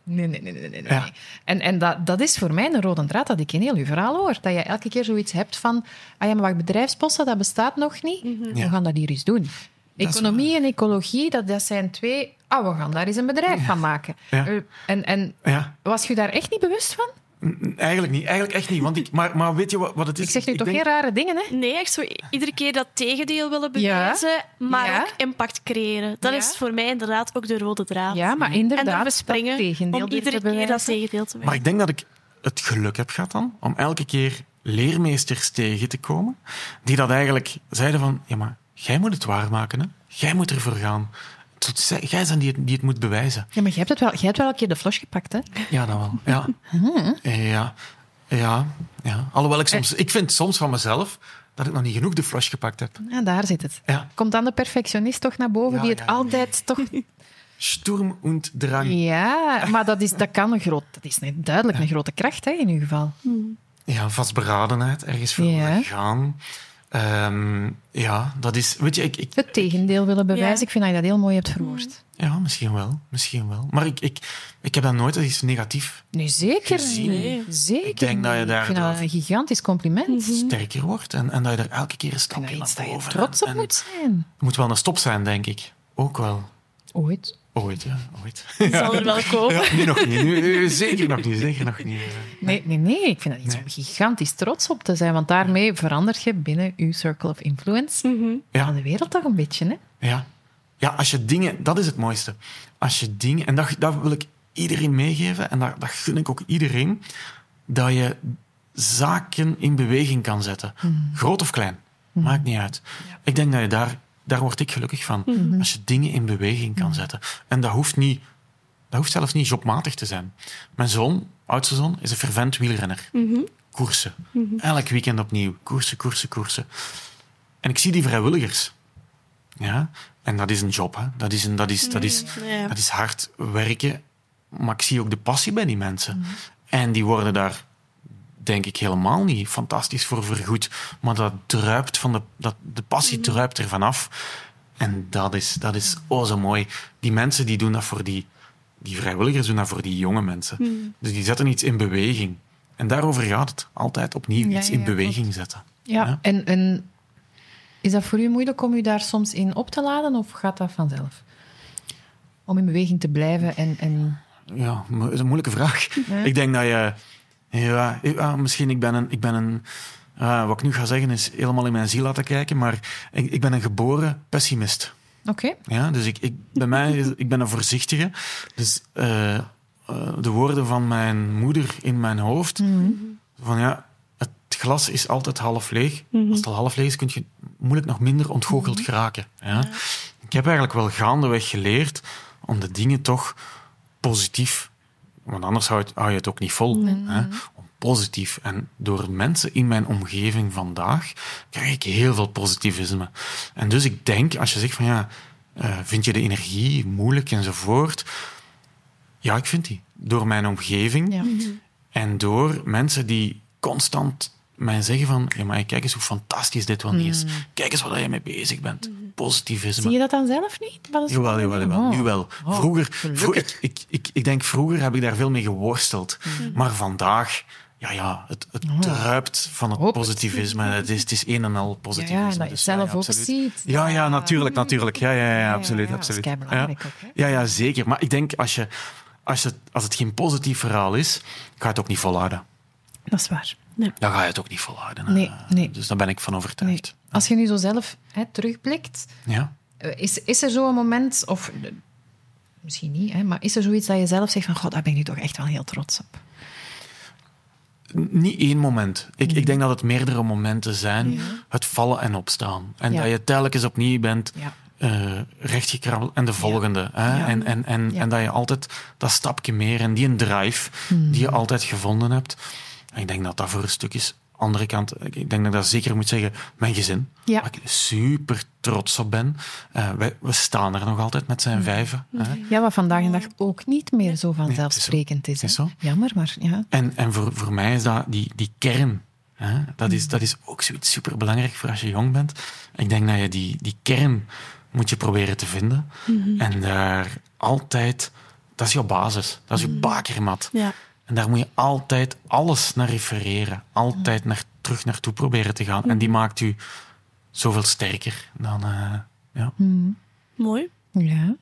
nee, nee, nee, nee, nee. nee. Ja. En, en dat, dat is voor mij een rode draad dat ik in heel uw verhaal hoor. Dat je elke keer zoiets hebt van, ah ja, maar wacht, bedrijfsposten, dat bestaat nog niet. Ja. We gaan dat hier eens doen. Economie en ecologie, dat, dat zijn twee... Ah, we gaan daar eens een bedrijf van maken. Ja. Eh, En, en Ja, was je daar echt niet bewust van? Eigenlijk niet. Eigenlijk echt niet. Want ik, maar, maar weet je wat, wat het is? Ik zeg nu toch denk- geen rare dingen, hè? Nee, echt zo iedere keer dat tegendeel willen bewijzen, maar Ja. ook impact creëren. Dat Ja. is voor mij inderdaad ook de rode draad. Ja, maar en inderdaad, dan springen dat tegendeel om iedere keer dat tegendeel te Maar bewijzen. ik denk dat ik het geluk heb gehad dan om elke keer leermeesters tegen te komen die dat eigenlijk zeiden van ja, maar jij moet het waarmaken. Hè? Jij moet ervoor gaan. Jij bent die het, die het moet bewijzen. Ja, maar jij hebt, het wel, jij hebt wel een keer de flos gepakt, hè? Ja, dat wel. Ja. Ja. Ja. ja. Alhoewel ik soms... Ik vind soms van mezelf dat ik nog niet genoeg de flash gepakt heb. Ja, daar zit het. Ja. Komt dan de perfectionist toch naar boven, Ja, die het ja, ja. altijd toch... Sturm und Drang. Ja, maar dat, is, dat kan een groot... Dat is een, duidelijk een grote kracht, hè, in ieder geval. Ja, vastberadenheid, ergens voor Ja. gaan. Ehm, ja, dat is... Weet je, ik, ik, Het tegendeel willen bewijzen. Ja. Ik vind dat je dat heel mooi hebt verwoord. ja, misschien wel. Misschien wel. Maar ik, ik, ik heb dat nooit als iets negatief Nee, zeker Gezien. niet. Nee. Zeker Ik denk dat je niet. Ik vind daardoor- dat een gigantisch compliment. Ik sterker wordt. En, en dat je er elke keer een stapje naar dat je boven... trots op en- moet zijn. Er moet wel een stop zijn, denk ik. Ook wel. Ooit. Ooit, [LAUGHS] ja. Ooit. zal er wel komen. Ja, nu nog niet. Nu, nu- zeker nog niet. Zeker nog niet. Nee, nee, nee. Ik vind dat iets Nee. om gigantisch trots op te zijn. Want daarmee verandert je binnen je circle of influence Ja. aan de wereld toch een beetje, hè? Ja. ja, als je dingen... Dat is het mooiste. Als je dingen... En dat, dat wil ik iedereen meegeven. En dat, dat gun ik ook iedereen. Dat je zaken in beweging kan zetten. Groot of klein. Maakt niet uit. Ik denk dat je daar... Daar word ik gelukkig van. Als je dingen in beweging kan zetten. En dat hoeft niet... Dat hoeft zelfs niet jobmatig te zijn. Mijn zoon, oudste zoon, is een fervent wielrenner. Koersen. Elk weekend opnieuw. Koersen, koersen, koersen. En ik zie die vrijwilligers. Ja, en dat is een job. Hè. Dat, is een, dat, is, dat, is, Ja. dat is hard werken. Maar ik zie ook de passie bij die mensen. En die worden daar, denk ik, helemaal niet fantastisch voor vergoed. Maar dat druipt van de, dat, de passie druipt er vanaf. En dat is, dat is oh zo mooi. Die mensen die doen dat voor die, die vrijwilligers, doen dat voor die jonge mensen. Dus die zetten iets in beweging. En daarover gaat het. Altijd opnieuw Ja, iets ja, in beweging zetten. Ja, Ja. En, en is dat voor u moeilijk om u daar soms in op te laden of gaat dat vanzelf? Om in beweging te blijven en... en... Ja, dat is een moeilijke vraag. Ik denk dat je... Ja, ja, misschien ik ben een... Ik ben een ah, wat ik nu ga zeggen is helemaal in mijn ziel laten kijken, maar ik, ik ben een geboren pessimist. Oké. Ja, dus ik, ik, bij mij, is- ik ben een voorzichtige. Dus eh, eh, de woorden van mijn moeder in mijn hoofd, van ja, het glas is altijd half leeg. Als het al half leeg is, kun je moeilijk nog minder ontgoocheld geraken. Ja? Ik heb eigenlijk wel gaandeweg geleerd om de dingen toch positief, want anders hou je, hou je het ook niet vol, hè? positief. En door mensen in mijn omgeving vandaag krijg ik heel veel positivisme. En dus ik denk, als je zegt van ja, eh, vind je de energie moeilijk enzovoort, ja, ik vind die. Door mijn omgeving Ja. en door mensen die constant mij zeggen van ja, maar kijk eens hoe fantastisch dit wel niet is. Kijk eens waar je mee bezig bent. Positivisme. Zie je dat dan zelf niet? Wat is Jawel, jawel, jawel. Oh. Nu wel. Oh, Vroeger, ik, ik, ik, ik denk vroeger heb ik daar veel mee geworsteld. Maar vandaag, ja, ja, het, het druipt van het Hoop positivisme. Het is, het is een en al Ja, positivisme. ja, en dat je Dus zelf ja, ook ziet. Ja, ja, natuurlijk, natuurlijk. Ja, ja, ja, ja, absoluut. ja, dat is absoluut. ja. ook, hè? Ja, ja, zeker. Maar ik denk, als, je, als, het, als het geen positief verhaal is, ga je het ook niet volhouden. Dat is waar. Nee. dan ga je het ook niet volhouden. Nee, nee. Dus daar ben ik van Nee. Als je nu zo zelf hè, terugblikt, Ja. eh, is, is er zo'n moment, of eh, misschien niet, hè, maar is er zoiets dat je zelf zegt van, god, daar ben ik nu toch echt wel heel trots op? Niet één moment. Ik, ik denk dat het meerdere momenten zijn. Het vallen en opstaan. En Ja. dat je telkens opnieuw bent eh rechtgekrabbeld. En de volgende. Hè? En, en, en, en dat je altijd dat stapje meer en die een drive die je altijd gevonden hebt. En ik denk dat dat voor een stuk is. Andere kant, ik denk dat ik dat zeker moet zeggen, mijn gezin. Ja. Waar ik super trots op ben. Eh, wij, we staan er nog altijd met zijn vijven. Hè? Ja, wat vandaag de dag ook niet meer zo vanzelfsprekend is. Het is hè. Jammer, maar ja. En, en voor, voor mij is dat die, die kern. Hè? Dat, is, dat is ook zoiets superbelangrijk voor als je jong bent. Ik denk dat je die, die kern moet je proberen te vinden. En daar altijd... Dat is je basis. Dat is je bakermat. Ja. En daar moet je altijd alles naar refereren. Altijd naar, terug naartoe proberen te gaan. En die maakt u zoveel sterker dan... eh, ja. Mooi. Ja.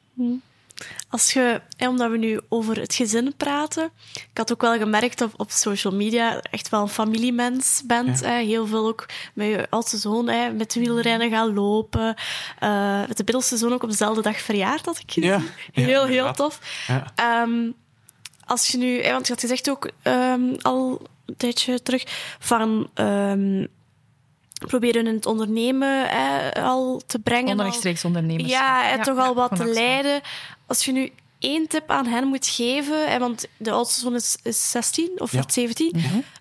Als je, hè, omdat we nu over het gezin praten, ik had ook wel gemerkt op, op social media echt wel een familiemens bent. Ja. Hè, heel veel ook met je oudste zoon, hè, met wielrennen gaan lopen. Eh, met de middelste zoon ook op dezelfde dag verjaard, had ik gezien. Ja, ja, heel, heel tof. Ja. Als je nu, hè, want je had gezegd ook ehm, al een tijdje terug, van ehm, proberen in het ondernemen hè, al te brengen. Onrechtstreeks ondernemers. ja, en toch al wat te leiden. Als je nu één tip aan hen moet geven, hè, want de oudste zoon is, is 16 of Ja. wordt 17.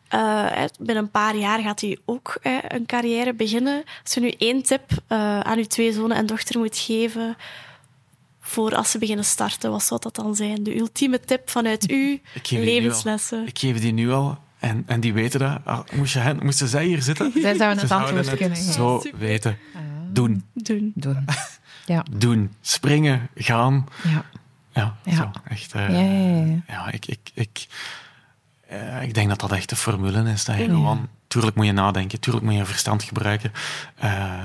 Eh, hè, binnen een paar jaar gaat hij ook hè, een carrière beginnen. Als je nu één tip eh, aan uw twee zonen en dochter moet geven voor als ze beginnen starten, wat zou dat dan zijn? De ultieme tip vanuit u, Ik levenslessen. Ik geef die nu al. En, en die weten dat. Ah, moest je hen, moesten zij hier zitten? Zij zouden Ze het antwoord het kunnen geven. zo Super. weten. Doen, Doen. Doen. Ja. doen. Springen, gaan. Ja. Ja, Ja. Zo, echt. eh, Ja, ja, ja. ja, ik, ik, ik, eh, ik denk dat dat echt de formule is. Dat je gewoon, tuurlijk moet je nadenken, tuurlijk moet je verstand gebruiken. eh,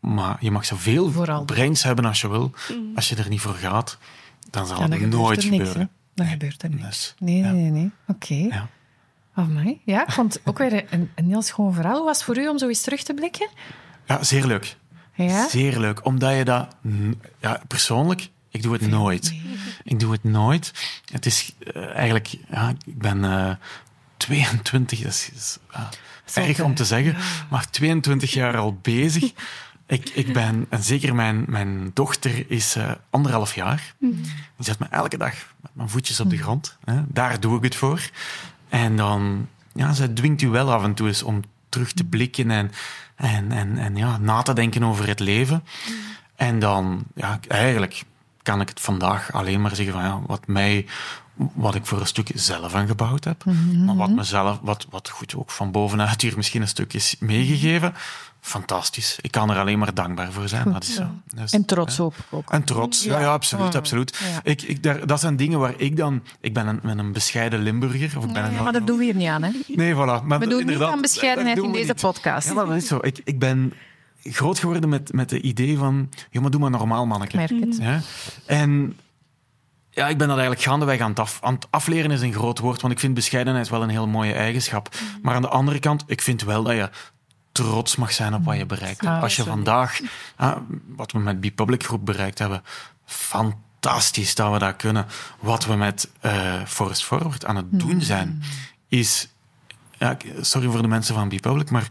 maar je mag zoveel Vooral. brains hebben als je wil. Als je er niet voor gaat, dan zal Ja, dan het nooit er niks, hè. gebeuren. Dan Nee. gebeurt er niks. Dus, Nee, ja. nee, nee. Oké. Ja. Amai. Ja, ik vond het ook weer een, een heel schoon verhaal. Hoe was het voor u om zo eens terug te blikken? Ja, zeer leuk. Ja? Zeer leuk. Omdat je dat... Ja, persoonlijk, ik doe het nooit. Ik doe het nooit. Het is eh, eigenlijk... Ja, ik ben eh 22, dat is, erg om te zeggen, maar 22 jaar al bezig. Ik, ik ben... En zeker mijn, mijn dochter is eh, anderhalf jaar. Die zet me elke dag met mijn voetjes op de grond. Hè. Daar doe ik het voor. En dan... Ja, zij dwingt u wel af en toe eens om terug te blikken en, en, en, en ja, na te denken over het leven. En dan, ja, eigenlijk kan ik het vandaag alleen maar zeggen van ja, wat mij, wat ik voor een stuk zelf aangebouwd heb, maar wat mezelf, wat, wat goed ook van bovenuit hier misschien een stuk is meegegeven, fantastisch. Ik kan er alleen maar dankbaar voor zijn. dat is zo. Dus, En trots op ook. En trots, ja, ja absoluut. Absoluut. Ja. Ik, ik, daar, dat zijn dingen waar ik dan... Ik ben een, met een bescheiden Limburger. Of ik ben een, Ja, maar dat doen we hier niet aan, hè? Nee, voilà. Maar We doen niet aan bescheidenheid in deze niet. podcast. Ja, maar dat is zo. Ik, ik ben groot geworden met, met het idee van... Ja, maar doe maar normaal, manneke. Ik merk het. Ja? En ja, ik ben dat eigenlijk gaandeweg aan het, af, aan het afleren is een groot woord, want ik vind bescheidenheid wel een heel mooie eigenschap. Maar aan de andere kant, ik vind wel dat je trots mag zijn op wat je bereikt hebt. Ah, Als je vandaag, ah, wat we met B-Public Groep bereikt hebben, fantastisch dat we dat kunnen. Wat we met eh Forest Forward aan het doen zijn, is... Ja, sorry voor de mensen van B-Public, maar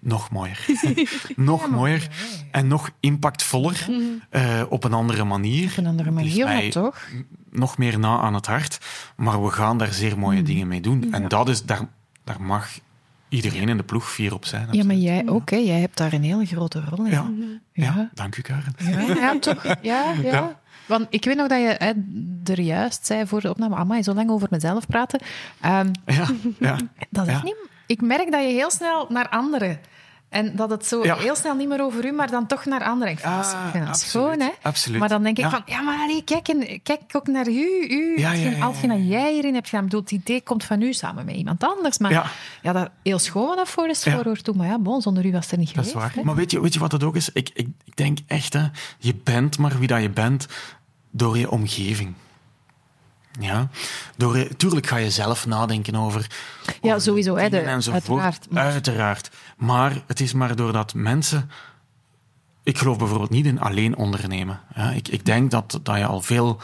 nog mooier. [LAUGHS] nog mooier en nog impactvoller eh, op een andere manier. Op een andere Ligt manier, maar toch? nog meer na aan het hart. Maar we gaan daar zeer mooie dingen mee doen. En dat is, daar, daar mag iedereen in de ploeg fier op zijn. Ja, maar jij ook, hè? Jij hebt daar een hele grote rol in. Ja, ja. Ja. dank u, Karen. Ja, ja, toch? Ja, [LAUGHS] ja. Ja. Want ik weet nog dat je hè, er juist zei voor de opname, amai, zo lang over mezelf praten. Ehm, Ja, ja. [LAUGHS] dat is Ja. niet... Ik merk dat je heel snel naar anderen... En dat het zo Ja. heel snel niet meer over u, maar dan toch naar anderen. Ik vind dat- Ah, ik vind dat absoluut, schoon, hè? absoluut. Maar dan denk ik Ja. van, ja, maar allee, kijk, en, kijk ook naar u. u Ja, hetgeen- dat jij hierin hebt gedaan. Ik bedoel, het idee komt van u samen met iemand anders. Maar ja, Ja. dat heel schoon wat dat voor is voor toe. Maar ja, bon, zonder u was het er niet Dat is geweest. waar. hè. Maar weet je, weet je wat het ook is? Ik, ik, ik denk echt, hè, je bent maar wie dat je bent door je omgeving. Ja, door, eh, tuurlijk ga je zelf nadenken over. Ja, over sowieso, hè, de- dingen enzovoort. uiteraard, maar- Uiteraard. Maar het is maar doordat mensen. Ik geloof bijvoorbeeld niet in alleen ondernemen. Ja, ik, ik denk dat, dat je al veel.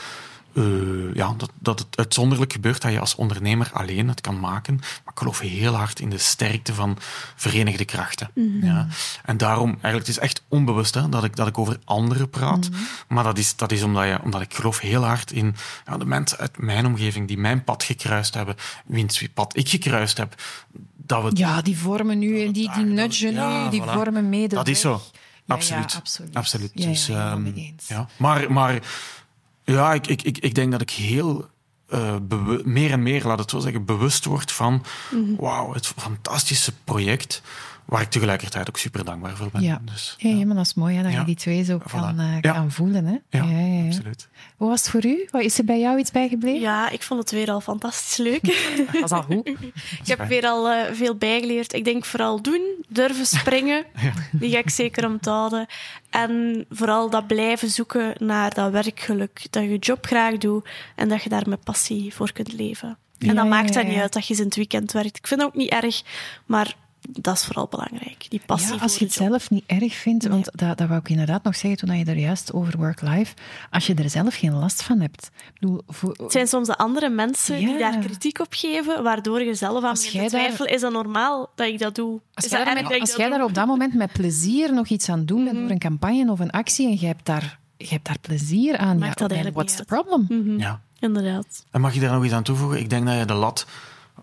Eh, ja, dat, dat het uitzonderlijk gebeurt dat je als ondernemer alleen het kan maken. Maar ik geloof heel hard in de sterkte van verenigde krachten. Ja. En daarom, eigenlijk, het is echt onbewust hè, dat, ik, dat ik over anderen praat. Maar dat is, dat is omdat, je, omdat ik geloof heel hard in ja, de mensen uit mijn omgeving die mijn pad gekruist hebben, wiens pad ik gekruist heb. Dat we Ja, die vormen nu, die, die daar- nudgen ja, nu, die voilà. vormen mee de Dat is zo. Absoluut. absoluut. absoluut. Dus, eens. ja. Maar, maar ja, ik, ik, ik, ik denk dat ik heel eh, meer en meer, laat het zo zeggen, bewust word van Mhm. wauw, het fantastische project waar ik tegelijkertijd ook super dankbaar voor ben. Ja. Dus, Ja, ja, maar dat is mooi hè, dat Ja. je die twee zo Voilà. kan, eh, Ja. kan voelen. Hè? ja, Ja, ja, ja. absoluut. Hoe was het voor u? Wat Is er bij jou iets bijgebleven? Ja, ik vond het weer al fantastisch leuk. [LAUGHS] Dat was al goed. Ik heb weer al eh, veel bijgeleerd. Ik denk vooral doen, durven springen. [LAUGHS] Die ga ik zeker onthouden. En vooral dat blijven zoeken naar dat werkgeluk. Dat je je job graag doet en dat je daar met passie voor kunt leven. En Ja, dat maakt dan ja. niet uit dat je eens in het weekend werkt. Ik vind dat ook niet erg, maar dat is vooral belangrijk. Die passie Ja, als je het job. zelf niet erg vindt, want dat, dat wou ik inderdaad nog zeggen toen je er juist over work-life, als je er zelf geen last van hebt. Bedoel, voor- Het zijn soms de andere mensen die daar kritiek op geven, waardoor je zelf aan Als begint jij daar- twijfelen. Is dat normaal dat ik dat doe? Als is jij, dat daar, met- als jij doe? daar op dat moment met plezier nog iets aan doen bent door een campagne of een actie en je hebt daar, je hebt daar plezier aan, Maakt ja, dat eigenlijk what's the problem? Ja. Inderdaad. En mag je daar nog iets aan toevoegen? Ik denk dat je de lat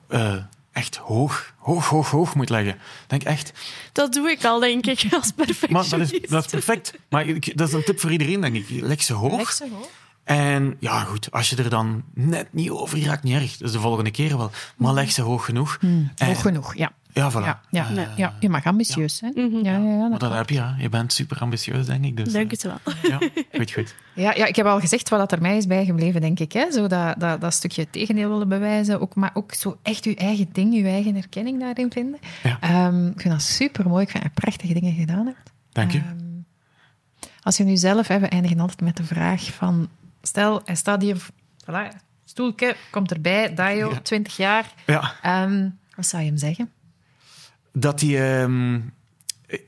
eh, echt hoog, hoog, hoog, hoog moet leggen. Denk echt. Dat doe ik al, denk ik, [LAUGHS] als Maar perfectionist. dat is, dat is perfect. Maar ik- dat is een tip voor iedereen, denk ik. Leg ze hoog. Leg ze hoog. En ja, goed, als je er dan net niet over raakt, niet erg. Dus de volgende keer wel. Maar leg ze hoog genoeg. En- Hoog genoeg, ja. Ja, voilà. Ja, ja, Eh, ja, je mag ambitieus zijn. Ja, ja, ja, Maar dat dat heb je, je bent super ambitieus, denk ik. Dus, Denk het wel. eh, [LAUGHS] ja, goed, goed. Ja, ja, ik heb al gezegd wat dat er mij is bijgebleven, denk ik. Hè? Zo dat, dat, dat stukje tegendeel willen bewijzen, ook, maar ook zo echt je eigen ding, je eigen erkenning daarin vinden. Ja. Ehm, ik vind dat super mooi. Ik vind dat je prachtige dingen gedaan hebt. Dank je. Ehm, als je nu zelf, hè, we eindigen altijd met de vraag van, stel, hij staat hier, voilà, stoeltje, komt erbij, Dayo, Ja. 20 jaar. Ja, Ehm, wat zou je hem zeggen? Dat hij ehm,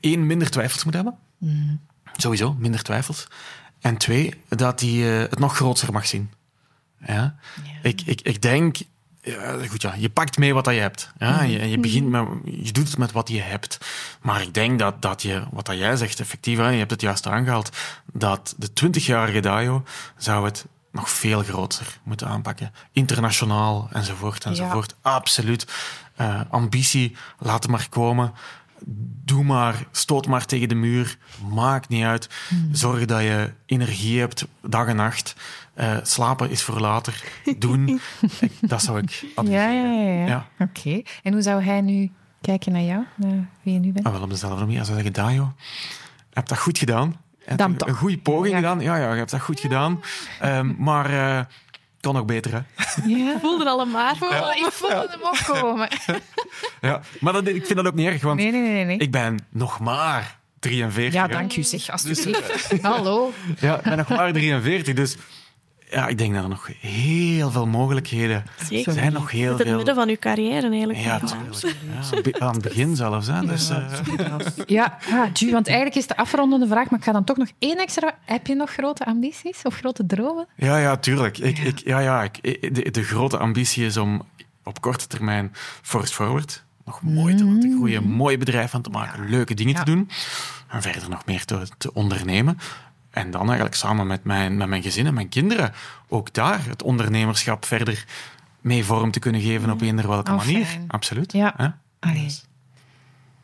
één, minder twijfels moet hebben. Mm. Sowieso, minder twijfels. En twee, dat hij eh, het nog groter mag zien. Ja? Ik, ik, ik denk, ja, goed, ja, je pakt mee wat dat je hebt. Ja? En je, en je begint met, je doet het met wat je hebt. Maar ik denk dat, dat je, wat dat jij zegt, effectief, hè, je hebt het juist aangehaald, dat de 20-jarige Dayo zou het nog veel groter moeten aanpakken. Internationaal, enzovoort, enzovoort. Absoluut. Eh, ambitie, laat het maar komen. Doe maar, stoot maar tegen de muur. Maakt niet uit. Zorg dat je energie hebt, dag en nacht. Eh, slapen is voor later. Doen. Ik- [LAUGHS] dat zou ik adviseren. ja, ja. ja. Ja. Oké. En hoe zou hij nu kijken naar jou, naar wie je nu bent? Ah, wel op dezelfde manier. Hij zou zeggen, Dajo, je hebt dat goed gedaan. Een, goede poging Ja. gedaan. Ja, ja, je hebt dat goed gedaan. Ehm, maar eh kan nog beter, hè? Ja. voelde al een maar. Ik voelde hem opkomen. [LAUGHS] Ja. Maar dat, ik vind dat ook niet erg, want Nee, nee, nee. nee. ik ben nog maar 43. Ja, dank u zeg, alsjeblieft. Hallo. [LAUGHS] Ja, ik ben nog maar 43, dus ja, ik denk dat er nog heel veel mogelijkheden Zeker. zijn. Nog heel Het in het midden van uw carrière eigenlijk. Ja, aan het begin zelfs. Hè. Dus, eh, [LAUGHS] Ja, ah, Ju, want eigenlijk is de afrondende vraag, maar ik ga dan toch nog één extra... Heb je nog grote ambities of grote dromen? ja, ja, tuurlijk. Ik, ik, ja, ja, ik, de, de grote ambitie is om op korte termijn Forest Forward nog mooi te laten groeien, een mooi bedrijf van te maken, leuke dingen Ja. te doen en verder nog meer te, te ondernemen. En dan eigenlijk samen met mijn, met mijn gezin en mijn kinderen ook daar het ondernemerschap verder mee vorm te kunnen geven op eender welke Oh, manier. fijn. Absoluut. Ja. Allee.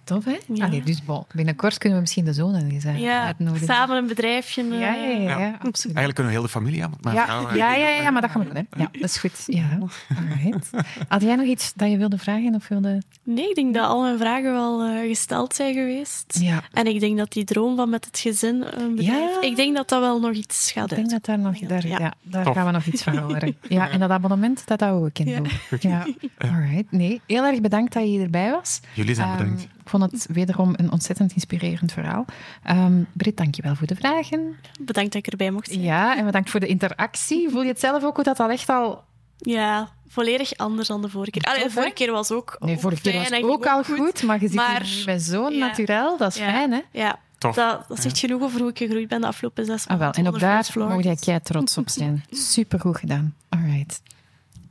Tof, hè? Ja. Allee, dus bon, binnenkort kunnen we misschien de zonen eens Ja, uitnodigen. samen een bedrijfje. eh, Ja, ja, ja, ja, Ja. absoluut. Eigenlijk kunnen we heel de familie aan. mijn Ja, vrouw, ja, eh, ja, ja, maar dat gaan we doen. Hè. Ja, dat is goed. Ja. Alright. Had jij nog iets dat je wilde vragen? Of wilde... Nee, ik denk dat al mijn vragen wel eh, gesteld zijn geweest. Ja, En ik denk dat die droom van met het gezin een bedrijf... Ja. Ik denk dat dat wel nog iets gaat ik denk dat daar nog... Daar, ja. Ja. daar Tof. gaan we nog iets van horen. [LAUGHS] Ja, en dat abonnement, dat hou ik in Ja. doen. Ja. Alright. Nee, heel erg bedankt dat je hierbij was. Jullie zijn Ehm, bedankt. Ik vond het wederom een ontzettend inspirerend verhaal. Ehm Britt, dankjewel voor de vragen. Bedankt dat ik erbij mocht zijn. Ja, en bedankt voor de interactie. Voel je het zelf ook hoe dat al echt al Ja, volledig anders dan de vorige keer. Allee, de vorige keer was ook Nee, ook vorige keer was ook al goed, maar je zit maar- hier met zo'n ja. naturel. Dat is Ja. fijn, hè? Ja, Tof. dat, dat zegt genoeg over hoe ik gegroeid ben de afgelopen zes Ah, wel. maanden. En ook onder daar moet jij kei trots op zijn. [LAUGHS] Supergoed gedaan. All right.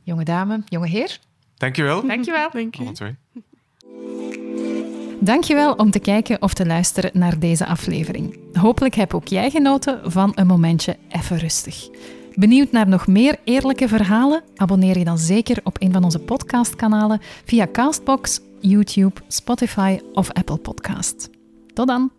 Jonge dame, jonge heer, Dankjewel. dankjewel. Dank u. Dankjewel om te kijken of te luisteren naar deze aflevering. Hopelijk heb ook jij genoten van een momentje even rustig. Benieuwd naar nog meer eerlijke verhalen? Abonneer je dan zeker op een van onze podcastkanalen via Castbox, YouTube, Spotify of Apple Podcast. Tot dan!